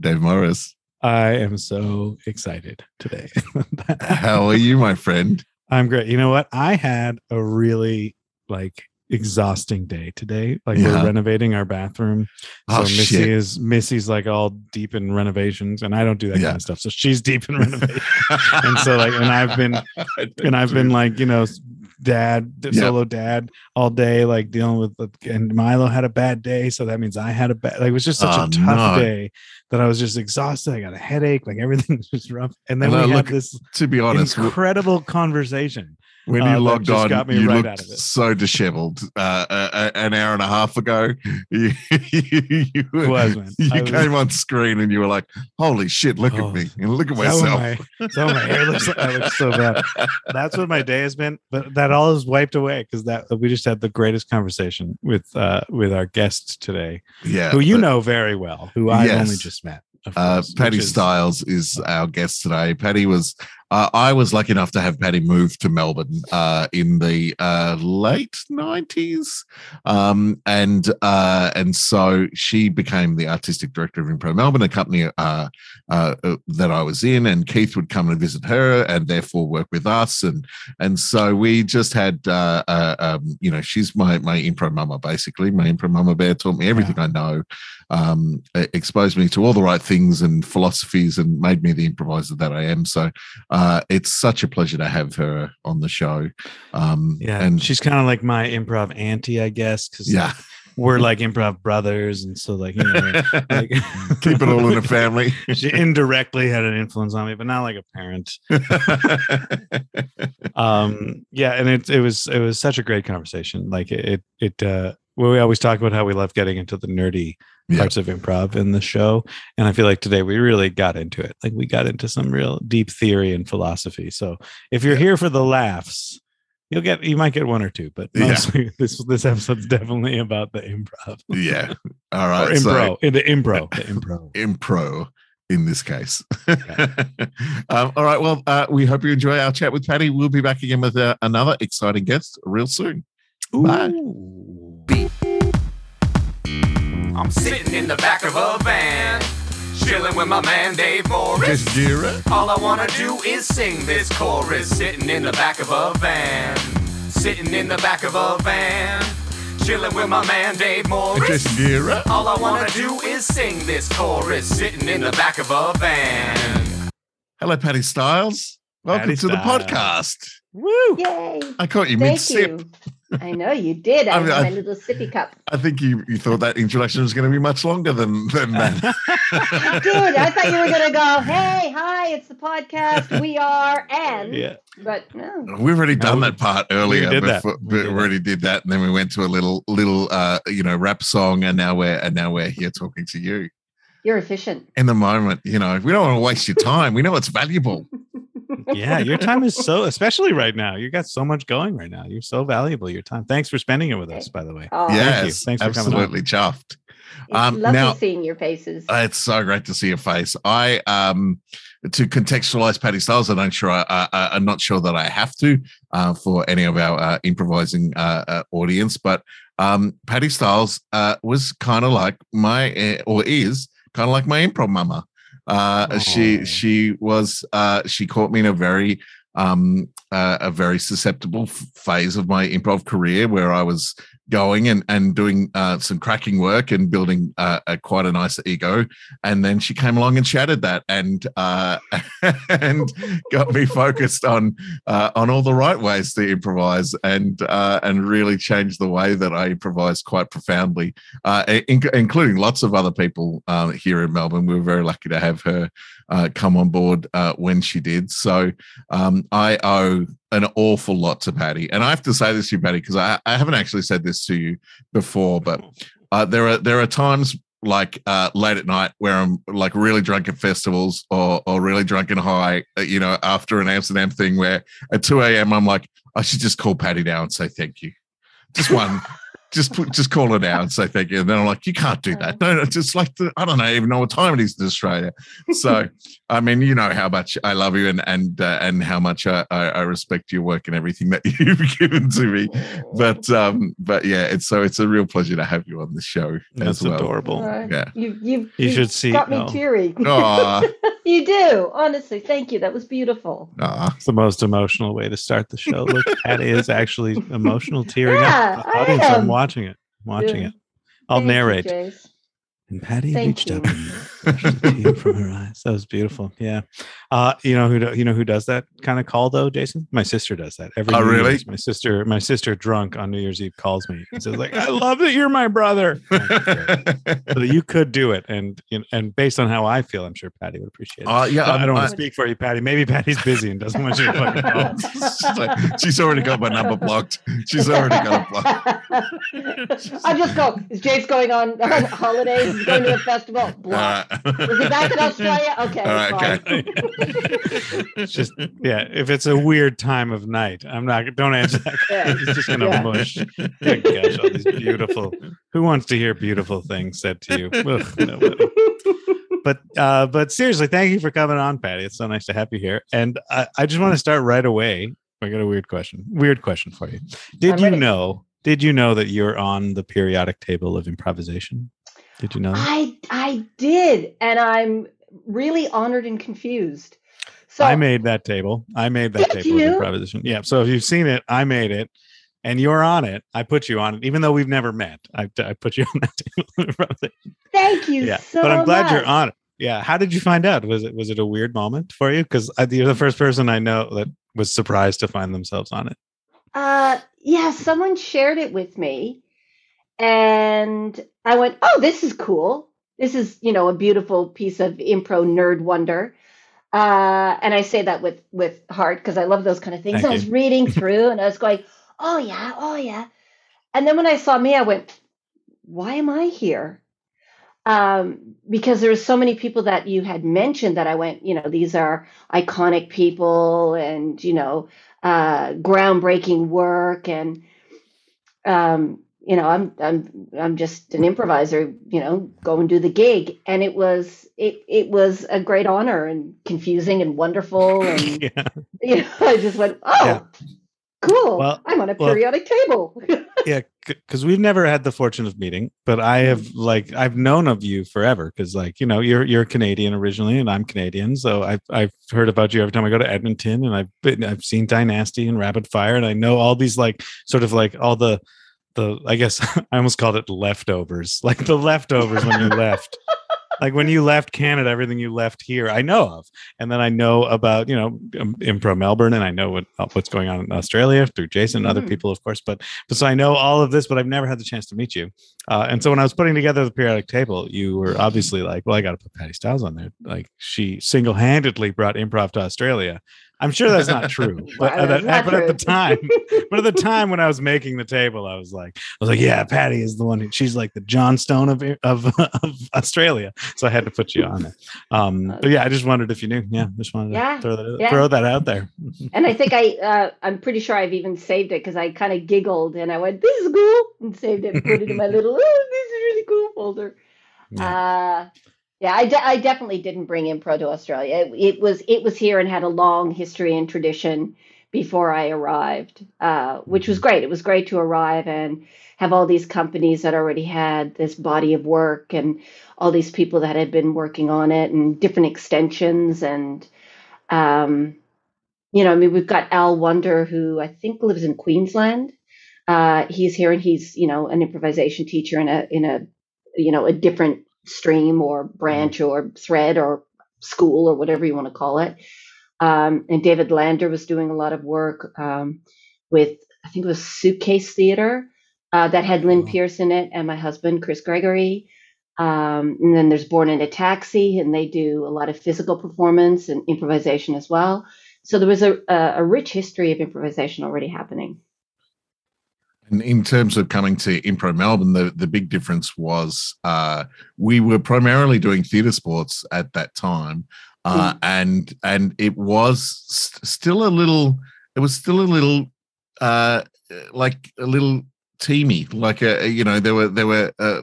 Dave Morris. I am so excited today. How are you, my friend? I'm great. You know what? I had a really like exhausting day today. Like Yeah. we're renovating our bathroom. Ah, so Oh, Missy shit. is Missy's like all deep in renovations, and I don't do that Yeah. kind of stuff. So she's deep in renovation. and so like and I've been and I've been like, you know, dad, Yeah. solo dad all day, like dealing with and Milo had a bad day. So that means I had a bad like it was just such Oh, a tough no. day that I was just exhausted. I got a headache, like everything was just rough. And then And I we had look- this to be honest, incredible conversation. When uh, you that logged on, you right looked out of it. so disheveled. Uh, uh, an hour and a half ago, you, you, you, It was, you I came on screen and you were like, "Holy shit! Look Oh, at me and look at myself." my, is my hair looks like? I look so bad. That's what my day has been, but that all is wiped away because that we just had the greatest conversation with uh with our guest today, yeah, who you but, know very well, who I've only just met. of Uh, Patti is- Stiles is our guest today. Patti was, uh, I was lucky enough to have Patti move to Melbourne uh, in the uh, late nineties, um, and uh, and so she became the artistic director of Impro Melbourne, a company uh, uh, that I was in, and Keith would come and visit her, and therefore work with us, and and so we just had, uh, uh, um, you know, she's my my impro mama basically. My impro mama bear taught me everything I know um, exposed me to all the right things and philosophies and made me the improviser that I am. So uh, it's such a pleasure to have her on the show. Um, Yeah, and she's kind of like my improv auntie, I guess, because yeah, we're like improv brothers, and so like you know, like keep it all in the family. she indirectly had an influence on me, but not like a parent. um yeah and it it was it was such a great conversation like it it uh we always talk about how we love getting into the nerdy Yeah. parts of improv in the show and i feel like today we really got into it like we got into some real deep theory and philosophy so if you're here for the laughs you'll get you might get one or two but Yeah. mostly this this episode's definitely about the improv yeah. All right. or impro So in the impro the impro impro in this case. um, all right. Well, uh, we hope you enjoy our chat with Patti. We'll be back again with uh, another exciting guest real soon. Bye. Ooh. I'm sitting in the back of a van, chilling with my man Dave Morris. Just Jira. All I wanna do is sing this chorus, sitting in the back of a van, sitting in the back of a van, chilling with my man Dave Morris. Just Jira. All I wanna do is sing this chorus, sitting in the back of a van. Hello, Patti Stiles. Welcome Patti to the podcast. Woo! Yay! I caught you mid Thank sip. You. I know you did. I I have mean, I- little sippy cup. I think you, you thought that introduction was going to be much longer than, than that. I did. I thought you were gonna go, hey, hi, it's the podcast. We are and yeah but no. We've already No, done we- that part earlier. did that. We we did already did that, and then we went to a little little uh, you know rap song, and now we're and now we're here talking to you You're efficient. in the moment. You know, we don't want to waste your time. We know it's valuable. Yeah your time is so especially right now you got so much going right now you're so valuable your time thanks for spending it with us by the way Oh, you. yes, Thanks for coming on. absolutely chuffed. it's um, lovely now- seeing your faces. Uh, It's so great to see your face. I um to contextualize Patti Stiles, and I'm sure I, I, I'm not sure that I have to uh, for any of our uh, improvising uh, uh, audience, but um, Patti Stiles uh, was kind of like my uh, or is kind of like my improv mama. Uh, she Oh. she was uh, she caught me in a very um, uh, a very susceptible f- phase of my improv career where I was going and and doing uh, some cracking work and building uh, a quite a nice ego. And then she came along and shattered that and uh, and got me focused on uh, on all the right ways to improvise and uh, and really changed the way that I improvise quite profoundly, uh, in- including lots of other people here in Melbourne. We were very lucky to have her uh, come on board uh, when she did. So um, I owe an awful lot to Patti, and I have to say this to you, Patti, because I, I haven't actually said this to you before, but uh, there are there are times like uh, late at night where I'm like really drunk at festivals or or really drunk and high, uh, you know, after an Amsterdam thing where at 2 a.m. I'm like, I should just call Patti now and say thank you. Just one. Just put, just call it out and say thank you. And then I'm like, you can't do that. No, it's just like the, I don't know, even know what time it is in Australia. So, I mean, you know how much I love you and and uh, and how much I, I, I respect your work and everything that you've given to me. But um, but yeah, it's so it's a real pleasure to have you on the show That's as well. adorable. Uh, Yeah. You, you, You should see- Got me oh. teary. Aw, you do. Honestly, thank you. That was beautiful. aw. It's the most emotional way to start the show. Look, Patti is actually emotional, tearing Yeah, up. I Audience, I'm watching it. Watching Yeah. it. I'll Thank narrate. Jace. And Patti Thank reached you. up and brushed the tear from her eyes. That was beautiful. Yeah. Uh, you know who do, you know who does that kind of call though, Jason? My sister does that every. Oh, New really? Year's. My sister, my sister, drunk on New Year's Eve, calls me and says like, "I love that you're my brother." so you could do it, and you know, and based on how I feel, I'm sure Patti would appreciate it. Uh, yeah, I don't want to speak for you, Patti. Maybe Patti's busy and doesn't want you to fucking call. She's like, she's already got my number blocked. She's already got it blocked. I'm just go. Is Jace going on, on holidays? Is he going to a festival? Block. Uh, Is he back in Australia? Okay. All right, fine. it's just yeah. If it's a weird time of night, I'm not. Don't answer that. Yeah. He's just gonna Yeah. mush. Good gosh, all these beautiful. Who wants to hear beautiful things said to you? Ugh, nobody. But uh, but seriously, thank you for coming on, Patti. It's so nice to have you here. And I, I just want to start right away. I got a weird question. Weird question for you. Did I'm you ready. know? Did you know that you're on the periodic table of improvisation? Did you know? That? I I did, and I'm really honored and confused. So I made that table. I made that table you? improvisation. Yeah. So if you've seen it, I made it, and you're on it. I put you on it, even though we've never met. I, I put you on that table. thank you yeah. so but I'm glad much. you're on it. Yeah. How did you find out? Was it was it a weird moment for you? Because you're the first person I know that was surprised to find themselves on it. Uh, yeah, someone shared it with me, and I went, "Oh, this is cool. This is, you know, a beautiful piece of impro nerd wonder." Uh, and I say that with with heart because I love those kind of things. Thank I was reading through, and I was going, "Oh yeah, oh yeah," and then when I saw me, I went, "Why am I here?" Um, because there were so many people that you had mentioned that I went, you know, these are iconic people, and you know, uh, groundbreaking work and um, you know i'm i'm i'm just an improviser you know go and do the gig. And it was it it was a great honor and confusing and wonderful and yeah. you know i just went oh Yeah. cool. Well- i'm on a well- periodic table. Yeah because we've never had the fortune of meeting but i mm-hmm. have like i've known of you forever because like you know you're you're canadian originally and i'm canadian. So i've i've heard about you every time i go to edmonton and i've been i've seen Die-Nasty and rapid fire and i know all these like sort of like all the the i guess i almost called it leftovers like the leftovers when you left like when you left Canada, everything you left here, I know of, and then I know about you know um, Impro Melbourne, and I know what uh, what's going on in Australia through Jason and other Mhm. people, of course. But but so I know all of this, but I've never had the chance to meet you. Uh, and so when I was putting together the periodic table, you were obviously like, well, I got to put Patti Stiles on there. Like she single handedly brought improv to Australia. I'm sure that's not true, but, uh, that- not but at the time, but at the time when I was making the table, I was like, I was like, yeah, Patti is the one. Who, she's like the Johnstone of of, of Australia. So I had to put you on it. Um, but yeah, I just wondered if you knew. Yeah, just wanted to throw that yeah. throw that out there. and i think i uh, i'm pretty sure i've even saved it because i kind of giggled and i went this is cool and saved it put it in my little oh this is really cool folder Uh, yeah, I, de- I definitely didn't bring impro to Australia. It, it was it was here and had a long history and tradition before I arrived, uh, which was great. It was great to arrive and have all these companies that already had this body of work and all these people that had been working on it and different extensions and um, you know, I mean, we've got Al Wunder who I think lives in Queensland. Uh, he's here and he's you know an improvisation teacher in a in a you know a different stream or branch or thread or school or whatever you want to call it. Um, and david lander was doing a lot of work um, with i think it was suitcase theater uh, that had lynn Wow. pierce in it and my husband chris gregory. Um, and then there's born in a taxi and they do a lot of physical performance and improvisation as well. So there was a, a, a rich history of improvisation already happening in terms of coming to Impro Melbourne, the, the big difference was uh, we were primarily doing theatre sports at that time, uh, and and it was st- still a little. It was still a little uh, like a little teamy. Like uh, you know, there were there were uh,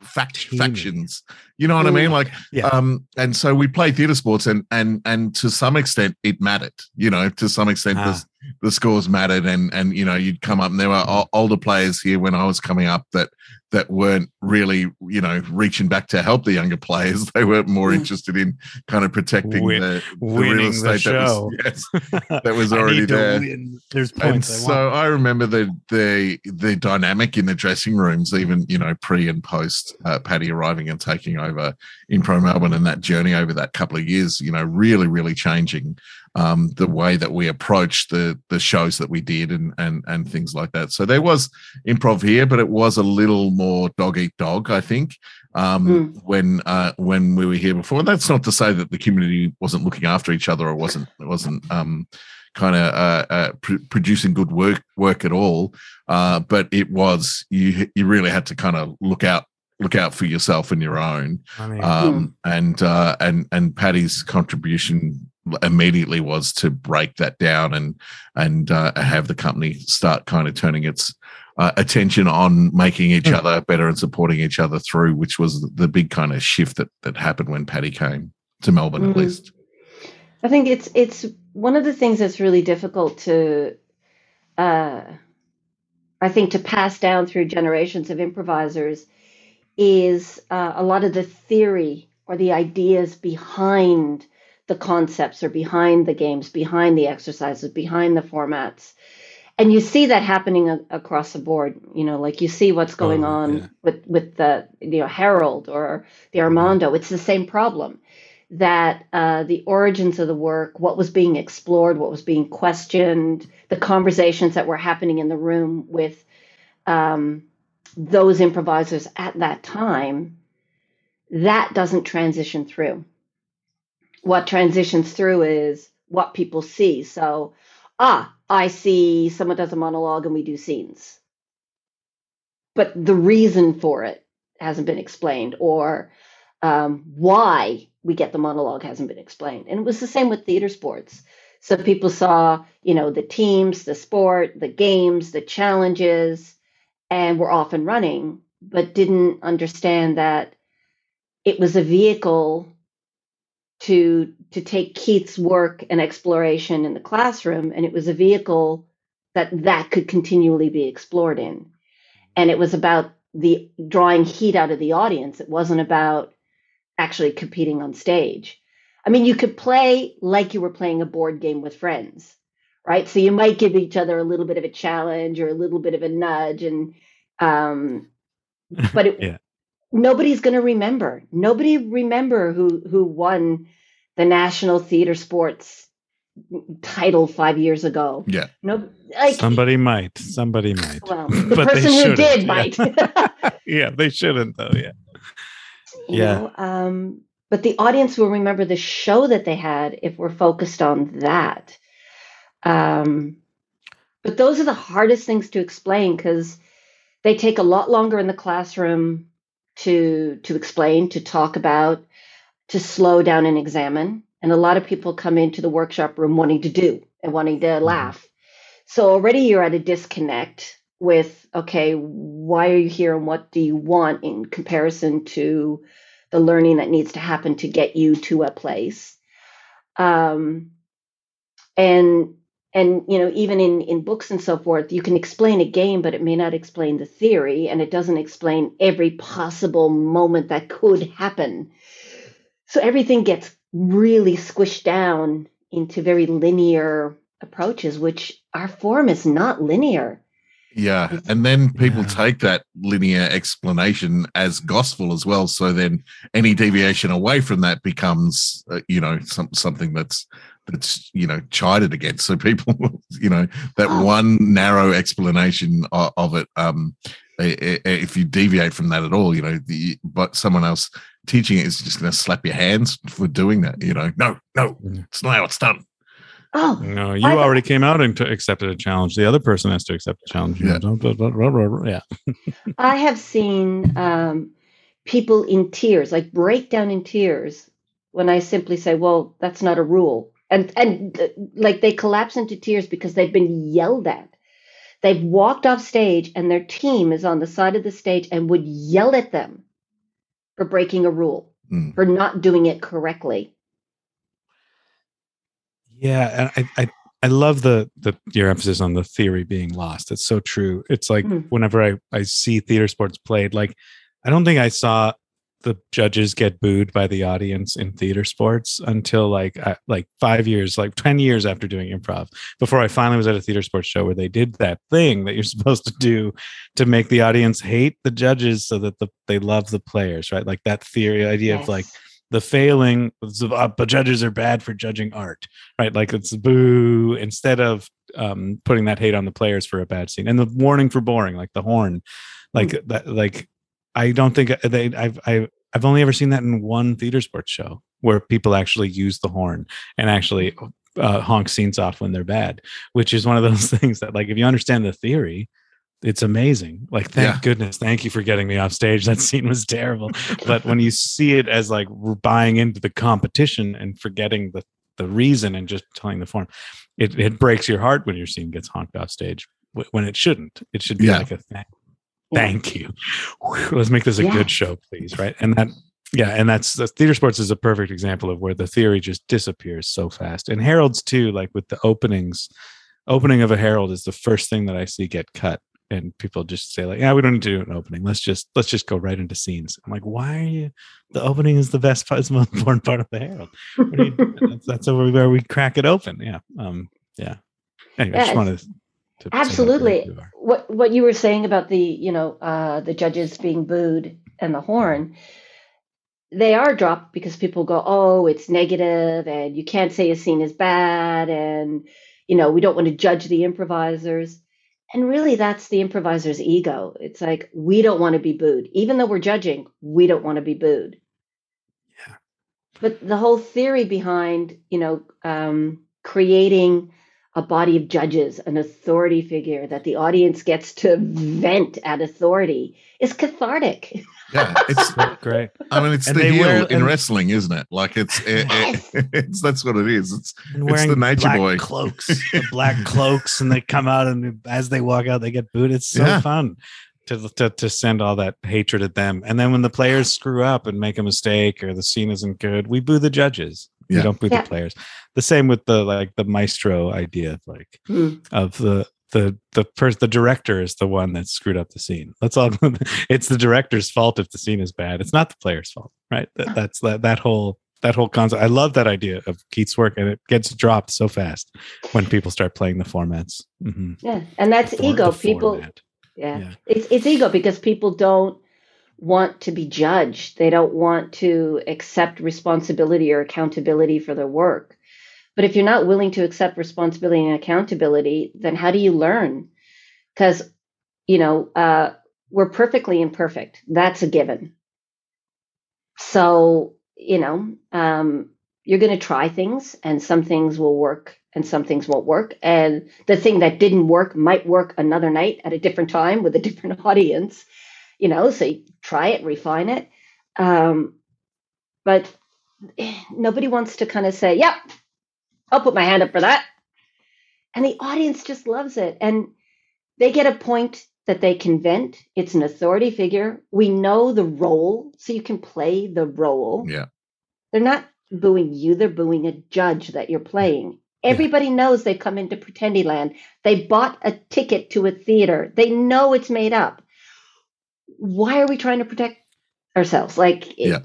fact Teamy. factions. You know what I mean? Like Yeah. um, and so we played theatre sports, and and and to some extent it mattered. You know, to some extent Ah. the the scores mattered, and and you know you'd come up, and there were older players here when I was coming up that that weren't really you know reaching back to help the younger players. They were more Mm. interested in kind of protecting Win- the, the real estate show. that was yes, that was already there. win. There's And points. I so. I remember the the the dynamic in the dressing rooms, even you know pre and post uh, Patti arriving and taking over Impro Melbourne, and that journey over that couple of years, you know, really really changing um, the way that we approached the the shows that we did and and and things like that. So there was improv here, but it was a little more dog eat dog, I think. Um, Mm. when uh, when we were here before, and that's not to say that the community wasn't looking after each other or wasn't wasn't um, kind of uh, uh, pr- producing good work work at all. Uh, but it was you you really had to kind of look out look out for yourself and your own. I mean, Um, and uh, and and Patti's contribution immediately was to break that down and and uh, have the company start kind of turning its uh, attention on making each Hmm. other better and supporting each other through, which was the big kind of shift that that happened when Patti came to Melbourne, at Mhm. least. I think it's it's one of the things that's really difficult to, uh, I think, to pass down through generations of improvisers is uh, a lot of the theory or the ideas behind the concepts or behind the games, behind the exercises, behind the formats. And you see that happening a- across the board. You know, like you see what's going Oh, on yeah. with with the you know Harold or the Armando. It's the same problem that uh, the origins of the work, what was being explored, what was being questioned, the conversations that were happening in the room with um, those improvisers at that time, that doesn't transition through. What transitions through is what people see. So, ah, I see someone does a monologue and we do scenes. But the reason for it hasn't been explained, or um, why we get the monologue hasn't been explained. And it was the same with theater sports. So people saw, you know, the teams, the sport, the games, the challenges, and were off and running, but didn't understand that it was a vehicle to to take Keith's work and exploration in the classroom, and it was a vehicle that that could continually be explored in. And it was about the drawing heat out of the audience. It wasn't about actually competing on stage. I mean, you could play like you were playing a board game with friends, right? So you might give each other a little bit of a challenge or a little bit of a nudge, and um, but it, Yeah. nobody's going to remember. Nobody remember who who won the national theater sports title five years ago. Yeah. No, like somebody might. Somebody might. well, the But person who did yeah. might. yeah, they shouldn't though. Yeah. you Yeah. know, um, but the audience will remember the show that they had if we're focused on that. Um, but those are the hardest things to explain because they take a lot longer in the classroom to to explain, to talk about, to slow down and examine. And a lot of people come into the workshop room wanting to do and wanting to laugh. So already you're at a disconnect with okay, why are you here and what do you want in comparison to the learning that needs to happen to get you to a place. Um, and and you know even in in books and so forth you can explain a game but it may not explain the theory and it doesn't explain every possible moment that could happen so everything gets really squished down into very linear approaches which our form is not linear Yeah, and then people Yeah. take that linear explanation as gospel as well. So then any deviation away from that becomes, uh, you know, some, something that's that's you know chided against. So people, you know, that Oh. one narrow explanation of, of it. Um, i- i- if you deviate from that at all, you know, the but someone else teaching it is just going to slap your hands for doing that. You know, no, no, it's not how it's done. oh No, you I- already came out and t- accepted a challenge. The other person has to accept the challenge. Yeah. Yeah. I have seen um, people in tears, like break down in tears, when I simply say, "Well, that's not a rule," and and uh, like they collapse into tears because they've been yelled at. They've walked off stage and their team is on the side of the stage and would yell at them for breaking a rule, Mm. for not doing it correctly. Yeah, and I, I I love the the your emphasis on the theory being lost. It's so true. It's like Mhm. whenever I I see theater sports played, like I don't think I saw the judges get booed by the audience in theater sports until like I, like five years, like ten years after doing improv. Before I finally was at a theater sports show where they did that thing that you're supposed to do to make the audience hate the judges so that the, they love the players, right? Like that theory idea of like the failing uh, but judges are bad for judging art right like it's boo instead of um putting that hate on the players for a bad scene and the warning for boring like the horn like that like i don't think they i've i've I've only ever seen that in one theater sports show where people actually use the horn and actually uh, honk scenes off when they're bad, which is one of those things that, like, if you understand the theory, it's amazing. Like, thank Yeah. goodness, thank you for getting me off stage. That scene was terrible but when you see it as like we're buying into the competition and forgetting the the reason and just telling the form it, it breaks your heart when your scene gets honked off stage when it shouldn't it should be Yeah. like a thank, thank you. Whew, let's make this a Yeah. good show please right? And that yeah and that's, that's theater sports is a perfect example of where the theory just disappears so fast. And Harolds too like with the openings opening of a Harold is the first thing that i see get cut. And people just say like yeah we don't need to do an opening. Let's just let's just go right into scenes. I'm like why are you the opening is the best part is the most important part of the Harold. You that's, that's where we, where we crack it open. Yeah um yeah. Anyway i just wanted to say how great Absolutely. What what you were saying about the you know uh, the judges being booed and the horn, they are dropped because people go, oh, it's negative, and you can't say a scene is bad, and you know we don't want to judge the improvisers. And really, that's the improviser's ego. It's like we don't want to be booed, even though we're judging. We don't want to be booed. Yeah. But the whole theory behind you know um, creating a body of judges, an authority figure that the audience gets to vent at authority is cathartic. Yeah, it's. great I mean, it's And the they heel wear- in and- wrestling, isn't it? Like it's, it, it- it's that's what it is. It's It's wearing the nature black boy. cloaks, the black cloaks, and they come out and as they walk out, they get booed. It's so Yeah. fun to, to to send all that hatred at them. And then when the players screw up and make a mistake or the scene isn't good, we boo the judges. We Yeah. don't boo Yeah. the players. The same with the like the maestro idea, like Hmm. of the the the first the director is the one that screwed up the scene. That's all. it's the director's fault if the scene is bad. It's not the player's fault, right? That, that's that that whole that whole concept. I love that idea of Keith's work, and it gets dropped so fast when people start playing the formats. Mhm. Yeah, and that's The for- ego. the People, yeah, Yeah. it's it's ego because people don't want to be judged. They don't want to accept responsibility or accountability for their work. But if you're not willing to accept responsibility and accountability, then how do you learn? Because you know uh, we're perfectly imperfect. That's a given. So you know um, you're going to try things, and some things will work, and some things won't work. And the thing that didn't work might work another night at a different time with a different audience. You know, so you try it, refine it. Um, but nobody wants to kind of say, "Yep, I'll put my hand up for that," and the audience just loves it, and they get a point that they can vent. It's an authority figure. We know the role, so you can play the role. yeah, They're not booing you, they're booing a judge that you're playing. Everybody knows they've come into Pretendy Land. They bought a ticket to a theater. They know it's made up. Why are we trying to protect ourselves? Like, it- Yeah.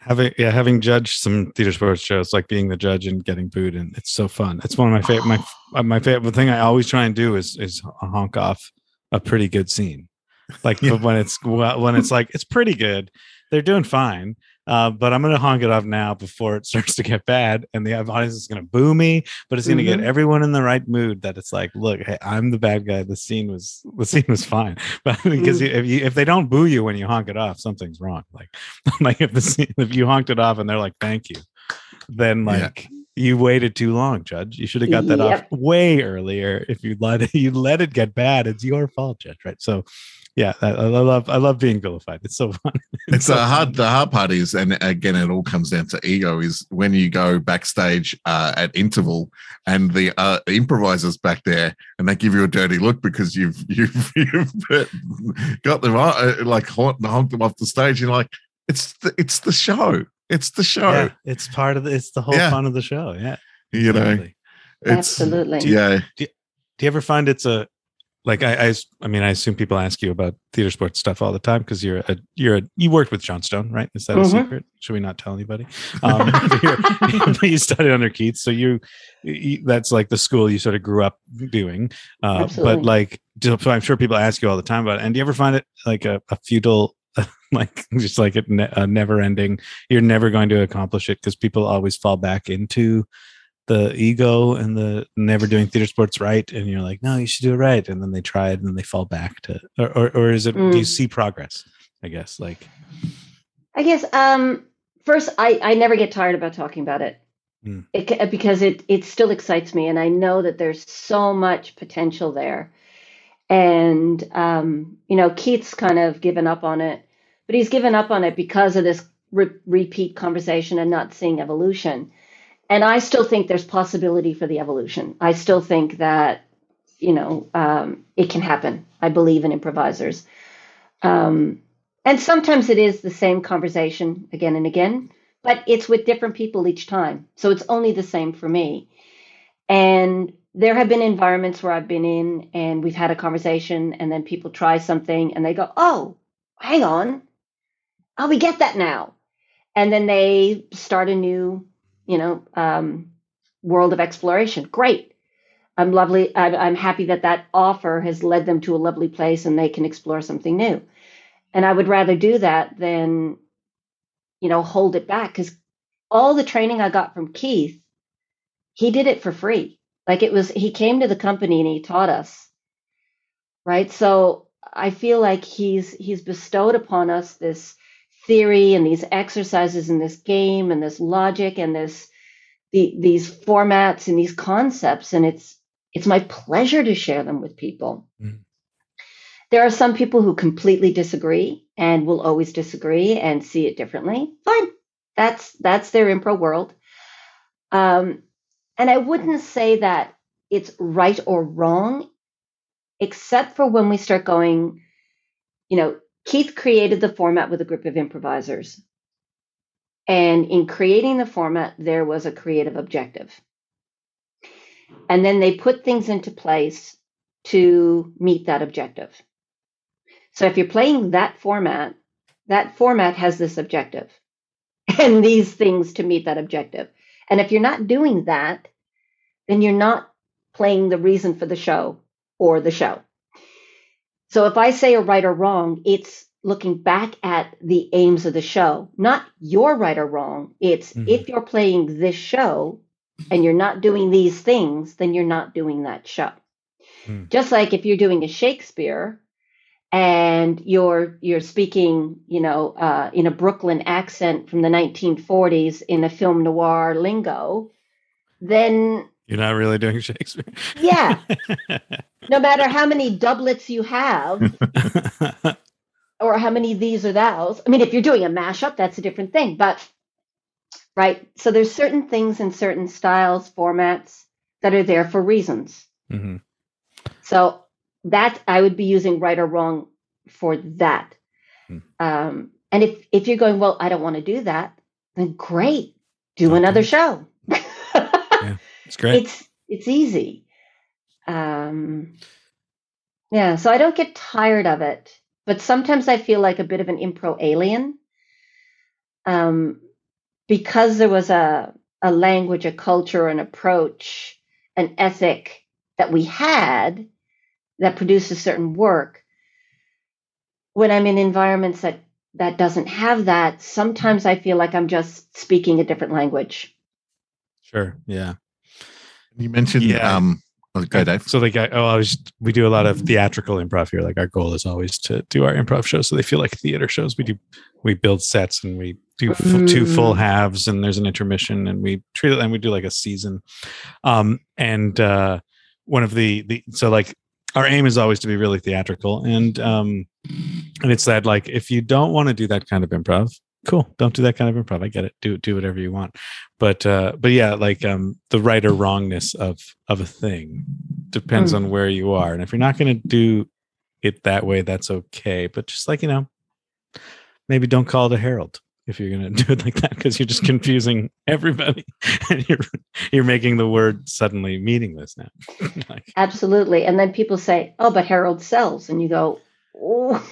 Having yeah, having judged some theater sports shows, like being the judge and getting booed, and it's so fun. It's one of my favorite. My uh, my favorite thing I always try and do is is honk off a pretty good scene. Like Yeah. when it's when it's like it's pretty good, they're doing fine. Uh, but I'm gonna honk it off now before it starts to get bad, and the audience is gonna boo me. But it's gonna get Mhm. everyone in the right mood. That it's like, look, hey, I'm the bad guy. The scene was the scene was fine, but because Mm. if you if they don't boo you when you honk it off, something's wrong. Like like if the scene, if you honked it off and they're like, thank you, then Yeah. like you waited too long, Judge. You should have got that off way earlier. If you let it, you let it get bad, it's your fault, Judge. Right. So yeah, I, I love I love being vilified. It's so fun. It's so the hard. fun. The hard part is, and again, it all comes down to ego. Is when you go backstage uh, at interval, and the uh, improvisers back there, and they give you a dirty look because you've you've, you've got them uh, like honked, honked them off the stage. You're like, it's the, it's the show. It's the show. Yeah, it's part of the. It's the whole Yeah. fun of the show. Yeah, You know, exactly. it's Absolutely. yeah. Do you ever find it's a like I, I mean I assume people ask you about theater sports stuff all the time because you're a you're a you worked with Johnstone right? Is that a Mhm. secret? Should we not tell anybody? Um, you're- studied under Keith so you, you that's like the school you sort of grew up doing. Uh, but like so I'm sure people ask you all the time about it and do you ever find it like a, a futile like just like a, ne- a never ending you're never going to accomplish it because people always fall back into the ego and the never doing theater sports right and you're like no you should do it right and then they try it and then they fall back to or or, or is it do you Mm. see progress i guess like I guess um first I I never get tired about talking about it. Mm. It because it it still excites me and I know that there's so much potential there. And um you know Keith's kind of given up on it, but he's given up on it because of this re- repeat conversation and not seeing evolution. And I still think there's possibility for the evolution. I still think that you know um, it can happen. I believe in improvisers. Um, and sometimes it is the same conversation again and again, but it's with different people each time. So it's only the same for me. And there have been environments where I've been in and we've had a conversation, and then people try something and they go, Oh, hang on. Oh, we get that now. And then they start a new, you know, um, world of exploration. Great. I'm lovely. I'm, I'm happy that that offer has led them to a lovely place and they can explore something new and i would rather do that than you know hold it back because all the training i got from keith he did it for free like it was he came to the company and he taught us right so i feel like he's he's bestowed upon us this theory and these exercises and this game and this logic and this the, these formats and these concepts and it's it's my pleasure to share them with people Mhm. there are some people who completely disagree and will always disagree and see it differently. Fine. That's that's their improv world. Um, and I wouldn't say that it's right or wrong, except for when we start going, you know, Keith created the format with a group of improvisers. And in creating the format, there was a creative objective. And then they put things into place to meet that objective. So if you're playing that format, that format has this objective and these things to meet that objective. And if you're not doing that, then you're not playing the reason for the show or the show. So if I say a right or wrong, it's looking back at the aims of the show, not your right or wrong. It's Mhm. if you're playing this show and you're not doing these things, then you're not doing that show. Hmm. Just like if you're doing a Shakespeare and you're you're speaking, you know, uh, in a Brooklyn accent from the 1940s in a film noir lingo, then you're not really doing shakespeare yeah, no matter how many doublets you have or how many these or thous. I mean, if you're doing a mashup, that's a different thing. But right, so there's certain things in certain styles, formats that are there for reasons. Mhm. So that I would be using right or wrong for that. Hmm. Um, and if if you're going, well, I don't want to do that, then great, do Okay. another show. it's great It's it's easy. Um, yeah, so I don't get tired of it, but sometimes I feel like a bit of an impro alien. Um, because there was a a language, a culture, an approach, an ethic that we had that produced a certain work. When I'm in environments that that doesn't have that, sometimes I feel like I'm just speaking a different language. sure yeah You mentioned Yeah. um oh, go Dave. So like, I, oh, I was, we do a lot of theatrical improv here. Like our goal is always to do our improv shows so they feel like theater shows. We do, we build sets and we do f- two full halves and there's an intermission and we treat it and we do like a season. Um, and uh, one of the the so like our aim is always to be really theatrical and um and it's that like if you don't want to do that kind of improv cool. Don't do that kind of improv. I get it. Do do whatever you want. But uh but yeah like um the right or wrongness of of a thing depends Mm. on where you are. And if you're not going to do it that way that's okay. But just like you know maybe don't call it a Harold if you're going to do it like that because you're just confusing everybody and you're you're making the word suddenly meaningless now. Like Absolutely. And then people say, "Oh, but Harold sells," and you go, "Oh,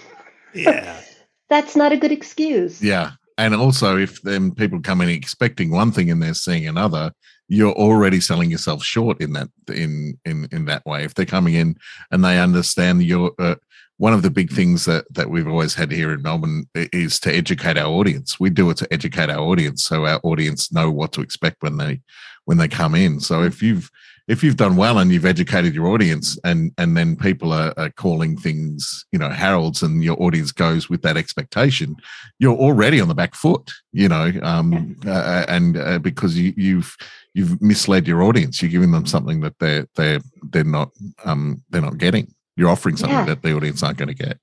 yeah. That's not a good excuse." Yeah. And also, if then people come in expecting one thing and they're seeing another, you're already selling yourself short in that in in in that way. If they're coming in and they understand your uh, one of the big things that that we've always had here in Melbourne is to educate our audience. We do it to educate our audience, so our audience know what to expect when they when they come in. So if you've if you've done well and you've educated your audience and and then people are, are calling things you know Harolds and your audience goes with that expectation you're already on the back foot you know um uh, and uh, because you you've you've misled your audience you're giving them something that they're they're they're not um they're not getting you're offering something Yeah. that the audience aren't going to get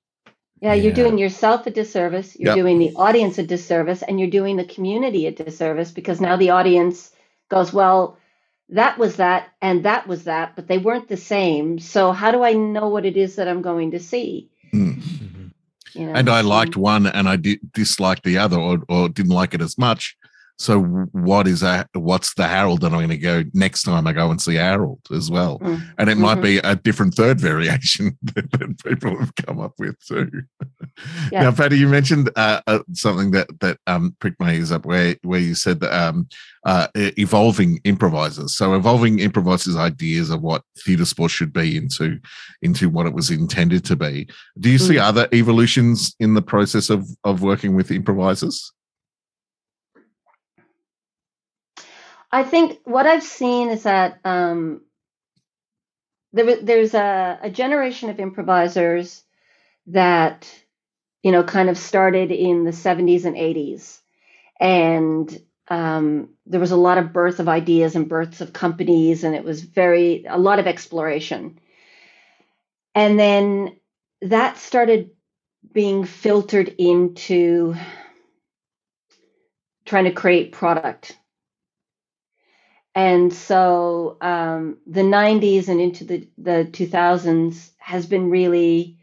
Yeah, you're Yeah. doing yourself a disservice. You're Yep. doing the audience a disservice, and you're doing the community a disservice because now the audience goes, "Well, that was that, and that was that, but they weren't the same. So how do I know what it is that I'm going to see?" Mm. Mhm. You know? and i liked one and i did dislike the other or, or didn't like it as much so what is that what's the harold that i'm going to go next time i go and see harold as well Mm. and it might Mhm. be a different third variation that, that people have come up with too. Yeah. Now, Patti, you mentioned uh, uh, something that that um, pricked my ears up, where where you said that um, uh, evolving improvisers. So, evolving improvisers' ideas of what theatre sport should be into into what it was intended to be. Do you see Mm. other evolutions in the process of of working with improvisers? I think what I've seen is that um, there, there's a, a generation of improvisers that, you know, kind of started in the 70s and 80s. And um, there was a lot of birth of ideas and births of companies, and it was very, a lot of exploration. And then that started being filtered into trying to create product and so um, the 90s and into the, the 2000s has been really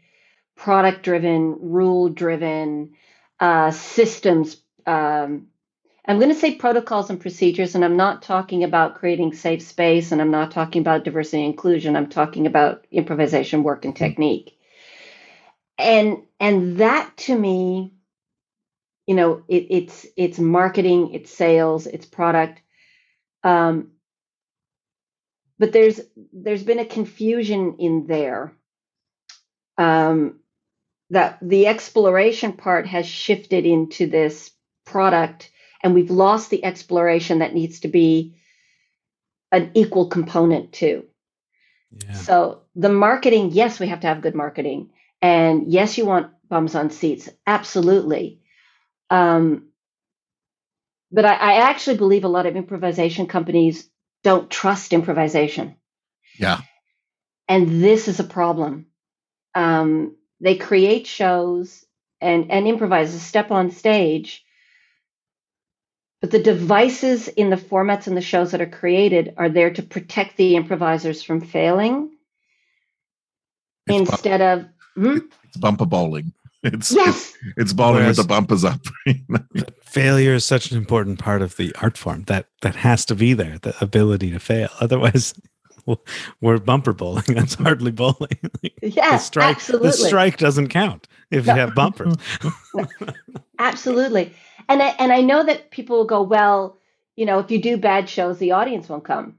product driven rule driven uh, systems um, i'm going to say protocols and procedures and i'm not talking about creating safe space and i'm not talking about diversity and inclusion. I'm talking about improvisation work and technique. And and that to me you know it, it's it's marketing it's sales it's product um, but there's there's been a confusion in there um, that the exploration part has shifted into this product and we've lost the exploration that needs to be an equal component too yeah. So the marketing yes we have to have good marketing. And yes you want bums on seats. Absolutely. Um, but I, I actually believe a lot of improvisation companies don't trust improvisation Yeah, and this is a problem um, they create shows and and improvisers step on stage but the devices in the formats and the shows that are created are there to protect the improvisers from failing it's, instead of Hmm? it's bumper bowling. It's yes it's, it's bowling Whereas- with the bumpers up. failure is such an important part of the art form that that has to be there the ability to fail otherwise well, we're bumper bowling that's hardly bowling the strike absolutely the strike doesn't count if No. you have bumpers Absolutely. And I, and I know that people will go, well, you know, if you do bad shows, the audience won't come.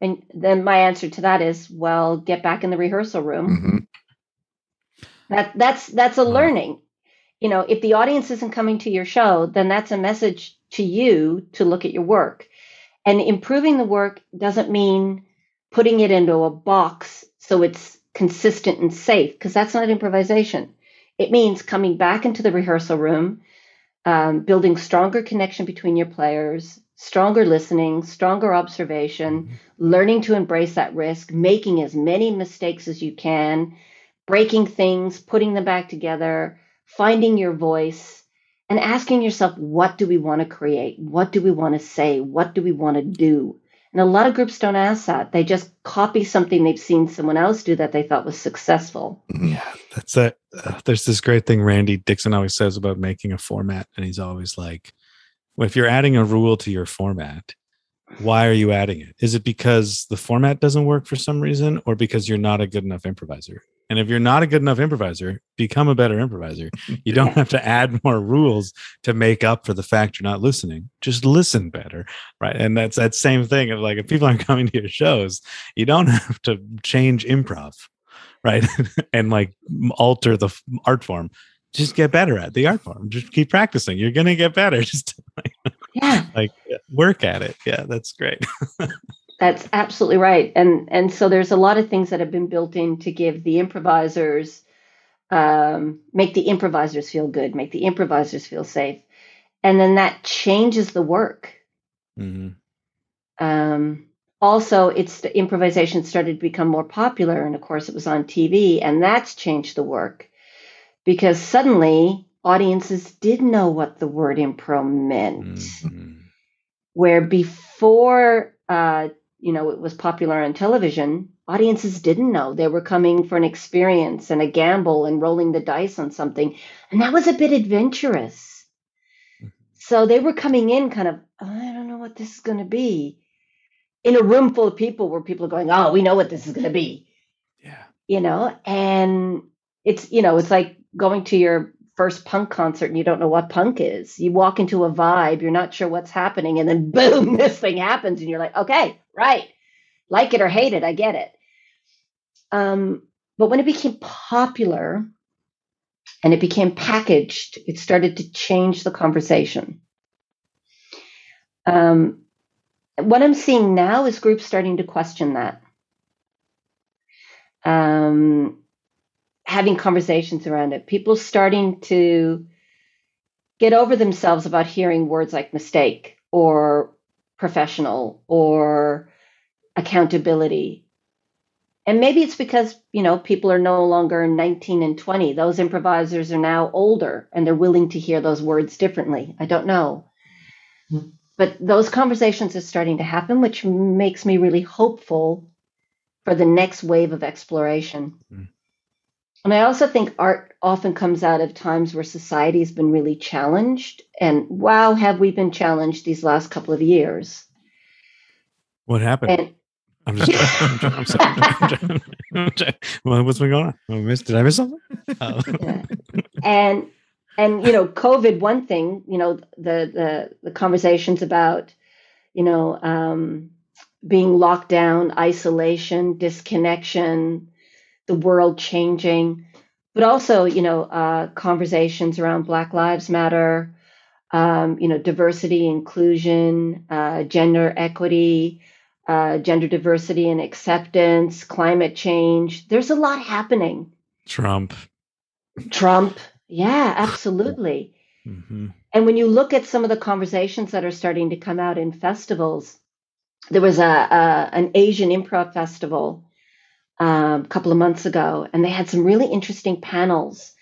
And then my answer to that is, well, get back in the rehearsal room. Mhm. That that's that's a learning. You know, if the audience isn't coming to your show, then that's a message to you to look at your work. And improving the work doesn't mean putting it into a box so it's consistent and safe, because that's not improvisation. It means coming back into the rehearsal room, um, building stronger connection between your players, stronger listening, stronger observation, learning to embrace that risk, making as many mistakes as you can, breaking things, putting them back together, finding your voice, and asking yourself, what do we want to create? What do we want to say? What do we want to do? And a lot of groups don't ask that. They just copy something they've seen someone else do that they thought was successful. Yeah, that's it. Uh, there's this great thing Randy Dixon always says about making a format, and he's always like, well, if you're adding a rule to your format, why are you adding it? Is it because the format doesn't work for some reason, or because you're not a good enough improviser? And if you're not a good enough improviser, become a better improviser. You don't have to add more rules to make up for the fact you're not listening. Just listen better, right? And that's that same thing of like if people aren't coming to your shows, you don't have to change improv, right? and like alter the art form. Just get better at the art form. Just keep practicing. You're gonna get better. Just like, Yeah, like work at it. Yeah, that's great. That's absolutely right. And and so there's a lot of things that have been built in to give the improvisers um, make the improvisers feel good, make the improvisers feel safe, and then that changes the work. Mhm. Um, also, it's the improvisation started to become more popular, and of course, it was on TV, and that's changed the work because suddenly audiences did know what the word impro meant. Mhm. Where before, uh, you know, it was popular on television, audiences didn't know they were coming for an experience and a gamble and rolling the dice on something, and that was a bit adventurous. Mm-hmm. So they were coming in kind of, I don't know what this is going to be, in a room full of people where people are going, oh, we know what this is going to be, Yeah. you know, and it's, you know, it's like going to your first punk concert and you don't know what punk is. You walk into a vibe, you're not sure what's happening, and then boom, this thing happens, and you're like, okay, right, like it or hate it, I get it. Um, but when it became popular and it became packaged, it started to change the conversation. Um, what I'm seeing now is groups starting to question that. Um, having conversations around it. People starting to get over themselves about hearing words like mistake or professional or accountability. And maybe it's because, you know, people are no longer 19 and 20. Those improvisers are now older and they're willing to hear those words differently. I don't know. But those conversations are starting to happen, which makes me really hopeful for the next wave of exploration. Mm. And I also think art often comes out of times where society has been really challenged. And wow, have we been challenged these last couple of years? What happened? And I'm just. I'm, trying- I'm sorry. I'm trying- I'm trying- Well, what's been going on? I missed, did I miss something? Oh. Yeah. and and you know covid one thing you know the the the conversations about you know um being locked down isolation disconnection the world changing but also you know uh conversations around black lives matter um you know diversity inclusion uh gender equity uh gender diversity and acceptance climate change there's a lot happening Trump. Trump. Yeah, absolutely. hmm And when you look at some of the conversations that are starting to come out in festivals, there was a, a an Asian improv festival um, a couple of months ago, and they had some really interesting panels.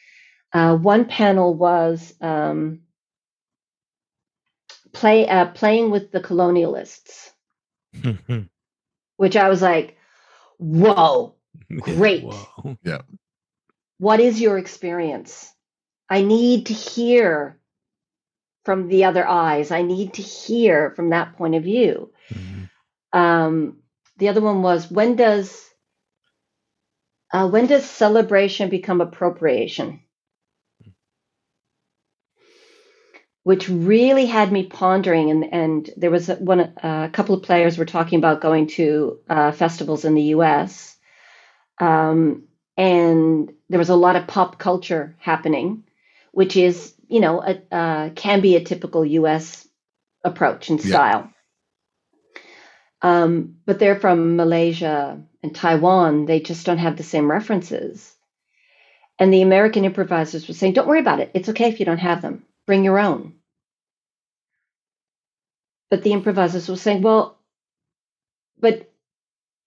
Uh, one panel was um, play uh, playing with the colonialists, which I was like, "Whoa, Great. Whoa. what is your experience? I need to hear from the other eyes. I need to hear from that point of view. Mhm. Um, the other one was when does uh, when does celebration become appropriation? Which really had me pondering, and and there was a- one a couple of players were talking about going to uh, festivals in the U.S. Um, and there was a lot of pop culture happening, which is you know a, uh, can be a typical U.S. approach and Yeah. style. Um, but they're from Malaysia and Taiwan. They just don't have the same references. And the American improvisers were saying, "Don't worry about it. It's okay if you don't have them. Bring your own." But the improvisers were saying, well, but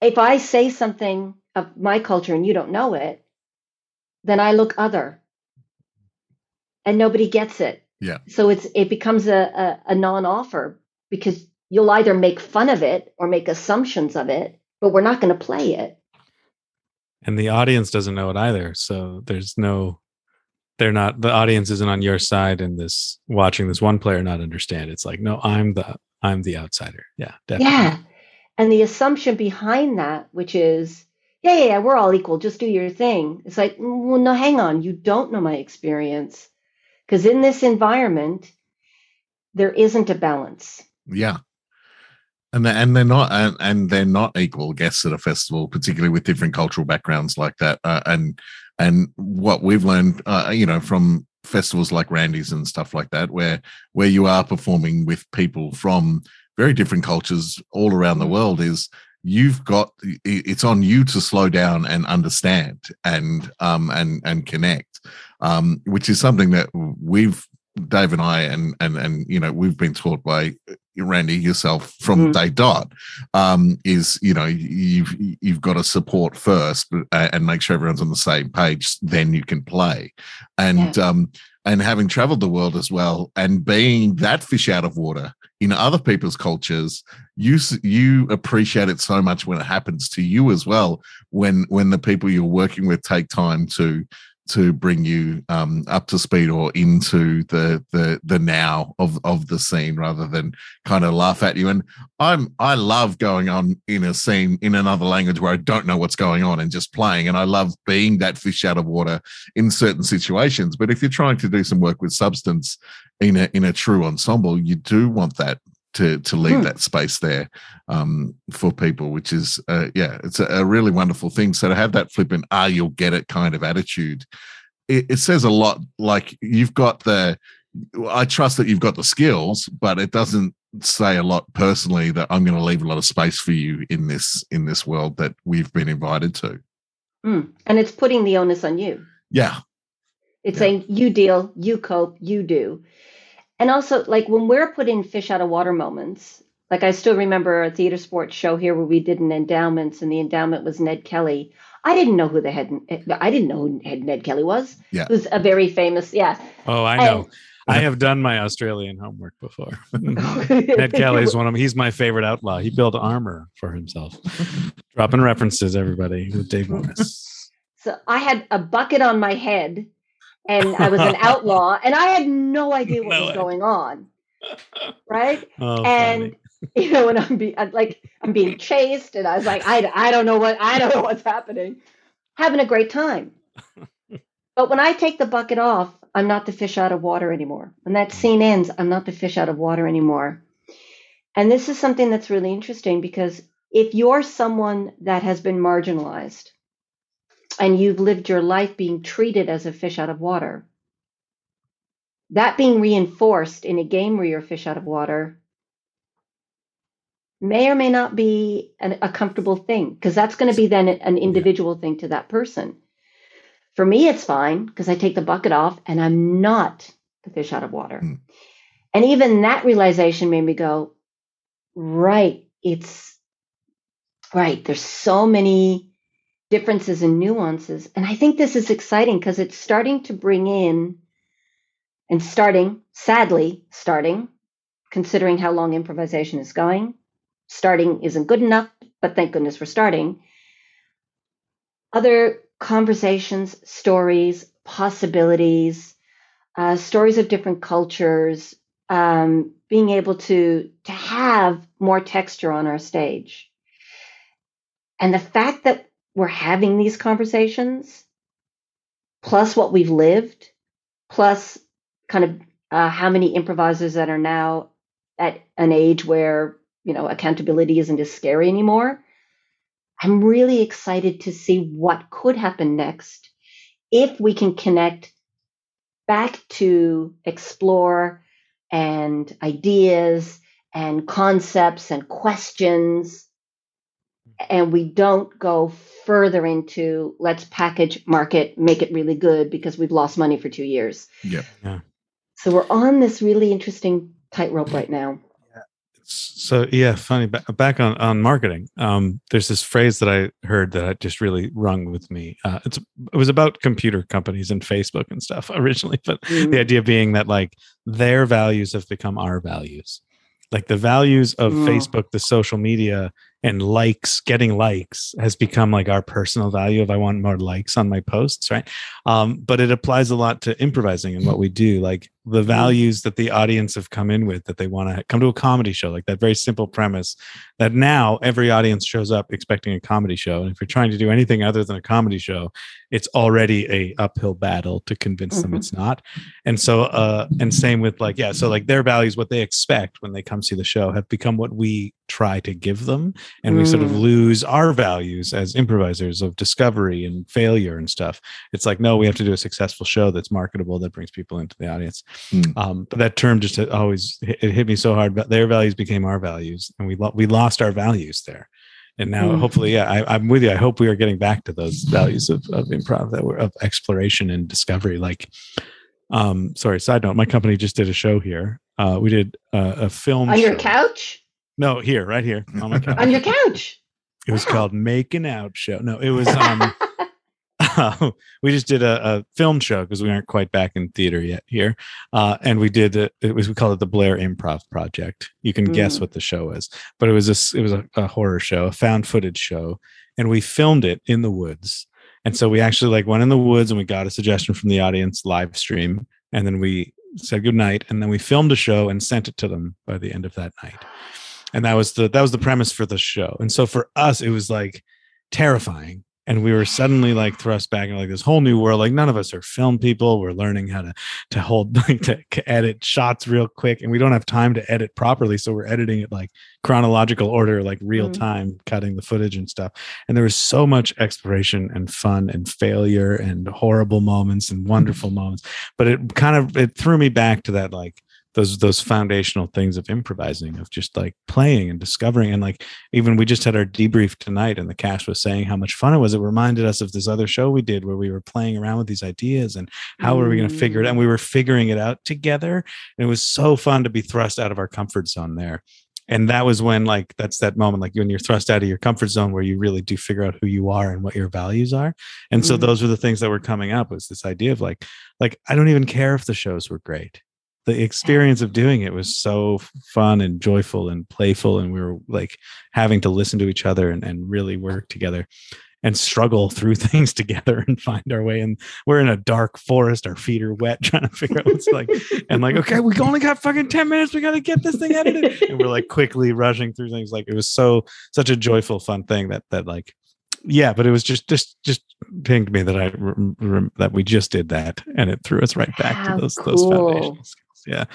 if I say something of my culture and you don't know it, then I look other and nobody gets it. Yeah. So it's it becomes a, a, a non-offer because you'll either make fun of it or make assumptions of it, but we're not going to play it. and the audience doesn't know it either so there's no they're not the audience isn't on your side in this watching this one player not understand it's like no i'm the i'm the outsider yeah definitely Yeah. And the assumption behind that, which is, yeah, yeah, yeah, we're all equal, just do your thing. It's like, "Mm, well, no, hang on, you don't know my experience. Because in this environment, there isn't a balance. Yeah. And they're, and they're not and, and they're not equal guests at a festival, particularly with different cultural backgrounds like that. Uh, and and what we've learned, uh, you know, from festivals like Randy's and stuff like that, where where you are performing with people from very different cultures all around the world, is you've got it's on you to slow down and understand and um and and connect, um, which is something that we've Dave and I and and and you know we've been taught by Randy yourself from Mm. day dot um, is you know you've you've got to support first uh, and make sure everyone's on the same page. Then you can play, and um, and having traveled the world as well and being that fish out of water in other people's cultures, you you appreciate it so much when it happens to you as well. When when the people you're working with take time to to bring you um, up to speed or into the the the now of of the scene rather than kind of laugh at you. And I'm I love going on in a scene in another language where I don't know what's going on and just playing. And I love being that fish out of water in certain situations. But if you're trying to do some work with substance in a in a true ensemble, you do want that to to leave Hmm. that space there um, for people, which is uh, yeah, it's a, a really wonderful thing. So to have that flippant ah, you'll get it kind of attitude, it, it says a lot. Like you've got the, I trust that you've got the skills, but it doesn't say a lot personally that I'm going to leave a lot of space for you in this in this world that we've been invited to. Mm. And it's putting the onus on you. Yeah, It's Yeah. saying you deal, you cope, you do. And also, like when we're putting fish out of water moments, like I still remember a Theatresports show here where we did an endowments, and the endowment was Ned Kelly. I didn't know who the head. I didn't know who Ned Ned Kelly was. Yeah. Who's a very famous. Yeah. oh i know i have done my australian homework before ned kelly is one of them. he's my favorite outlaw he built armor for himself dropping references everybody with dave morris So I had a bucket on my head and I was an outlaw and I had no idea what No was idea. going on. Right. oh and funny. you know, and I'm be I'm like I'm being chased and I was like, I, I don't know what I don't know what's happening. Having a great time. but when I take the bucket off, I'm not the fish out of water anymore. When that scene ends, I'm not the fish out of water anymore. And this is something that's really interesting because if you're someone that has been marginalized and you've lived your life being treated as a fish out of water, that being reinforced in a game where you're a fish out of water may or may not be an, a comfortable thing because that's going to be then an individual thing to that person. For me, it's fine because I take the bucket off and I'm not the fish out of water. Mm. And even that realization made me go, right, it's right. There's so many differences and nuances. And I think this is exciting because it's starting to bring in and starting, sadly, starting, considering how long improvisation is going. Starting isn't good enough, but thank goodness we're starting. Other conversations, stories, possibilities, uh, stories of different cultures, um, being able to to have more texture on our stage, and the fact that we're having these conversations, plus what we've lived, plus kind of uh, how many improvisers that are now at an age where you know accountability isn't as scary anymore i'm really excited to see what could happen next if we can connect back to explore and ideas and concepts and questions and we don't go further into let's package market make it really good because we've lost money for two years Yeah. Yeah. so we're on this really interesting tightrope right now So yeah, funny. Back on on marketing, um, there's this phrase that I heard that just really rung with me. Uh, it's it was about computer companies and Facebook and stuff originally, but Mm. the idea being that like their values have become our values like the values of Mm. facebook the social media and likes getting likes has become like our personal value of i want more likes on my posts right? Um, but it applies a lot to improvising and what we do like the values that the audience have come in with that they want to come to a comedy show like that very simple premise that now every audience shows up expecting a comedy show and if you're trying to do anything other than a comedy show it's already a uphill battle to convince them Mhm. it's not. And so uh and same with like yeah so like their values what they expect when they come see the show have become what we try to give them and we sort of Mm. lose our values as improvisers of discovery and failure and stuff it's like no we have to do a successful show that's marketable that brings people into the audience Hmm. um but that term just always it hit me so hard but their values became our values and we lo- we lost our values there and now Mm. hopefully yeah I, i'm with you i hope we are getting back to those values of, of improv that were of exploration and discovery like um sorry side note my company just did a show here uh we did uh, a film on your couch? No here right here on my couch. On your couch. it was Wow. called making out show. No it was um we just did a, a film show because we aren't quite back in theater yet here. Uh, and we did it, it was we called it the blair improv project. You can guess Mm. what the show is. But it was a it was a, a horror show a found footage show and we filmed it in the woods. And so we actually like went in the woods and we got a suggestion from the audience live stream. And then we said good night and then we filmed a show and sent it to them by the end of that night and that was the that was the premise for the show. And so for us it was like terrifying. And we were suddenly like thrust back into like this whole new world. Like none of us are film people. We're learning how to to hold like to edit shots real quick. And we don't have time to edit properly. So we're editing it like chronological order like real Mm. time cutting the footage and stuff. And there was so much exploration and fun and failure and horrible moments and wonderful moments. But it kind of it threw me back to that like those those foundational things of improvising of just like playing and discovering. And like even we just had our debrief tonight and the cast was saying how much fun it was. It reminded us of this other show we did where we were playing around with these ideas and how are we going to figure it out. And we were figuring it out together. And it was so fun to be thrust out of our comfort zone there. And that was when like that's that moment like when you're thrust out of your comfort zone where you really do figure out who you are and what your values are. And so Mhm. those were the things that were coming up was this idea of like like i don't even care if the shows were great the experience of doing it was so fun and joyful and playful and we were like having to listen to each other and, and really work together and struggle through things together and find our way. And we're in a dark forest our feet are wet trying to figure out what's like and like okay we only got fucking 10 minutes. We got to get this thing edited. And we're like quickly rushing through things. Like it was so such a joyful fun thing that that like yeah but it was just just just pinged me that i rem- rem- that we just did that and it threw us right back How to those those cool. foundational skills yeah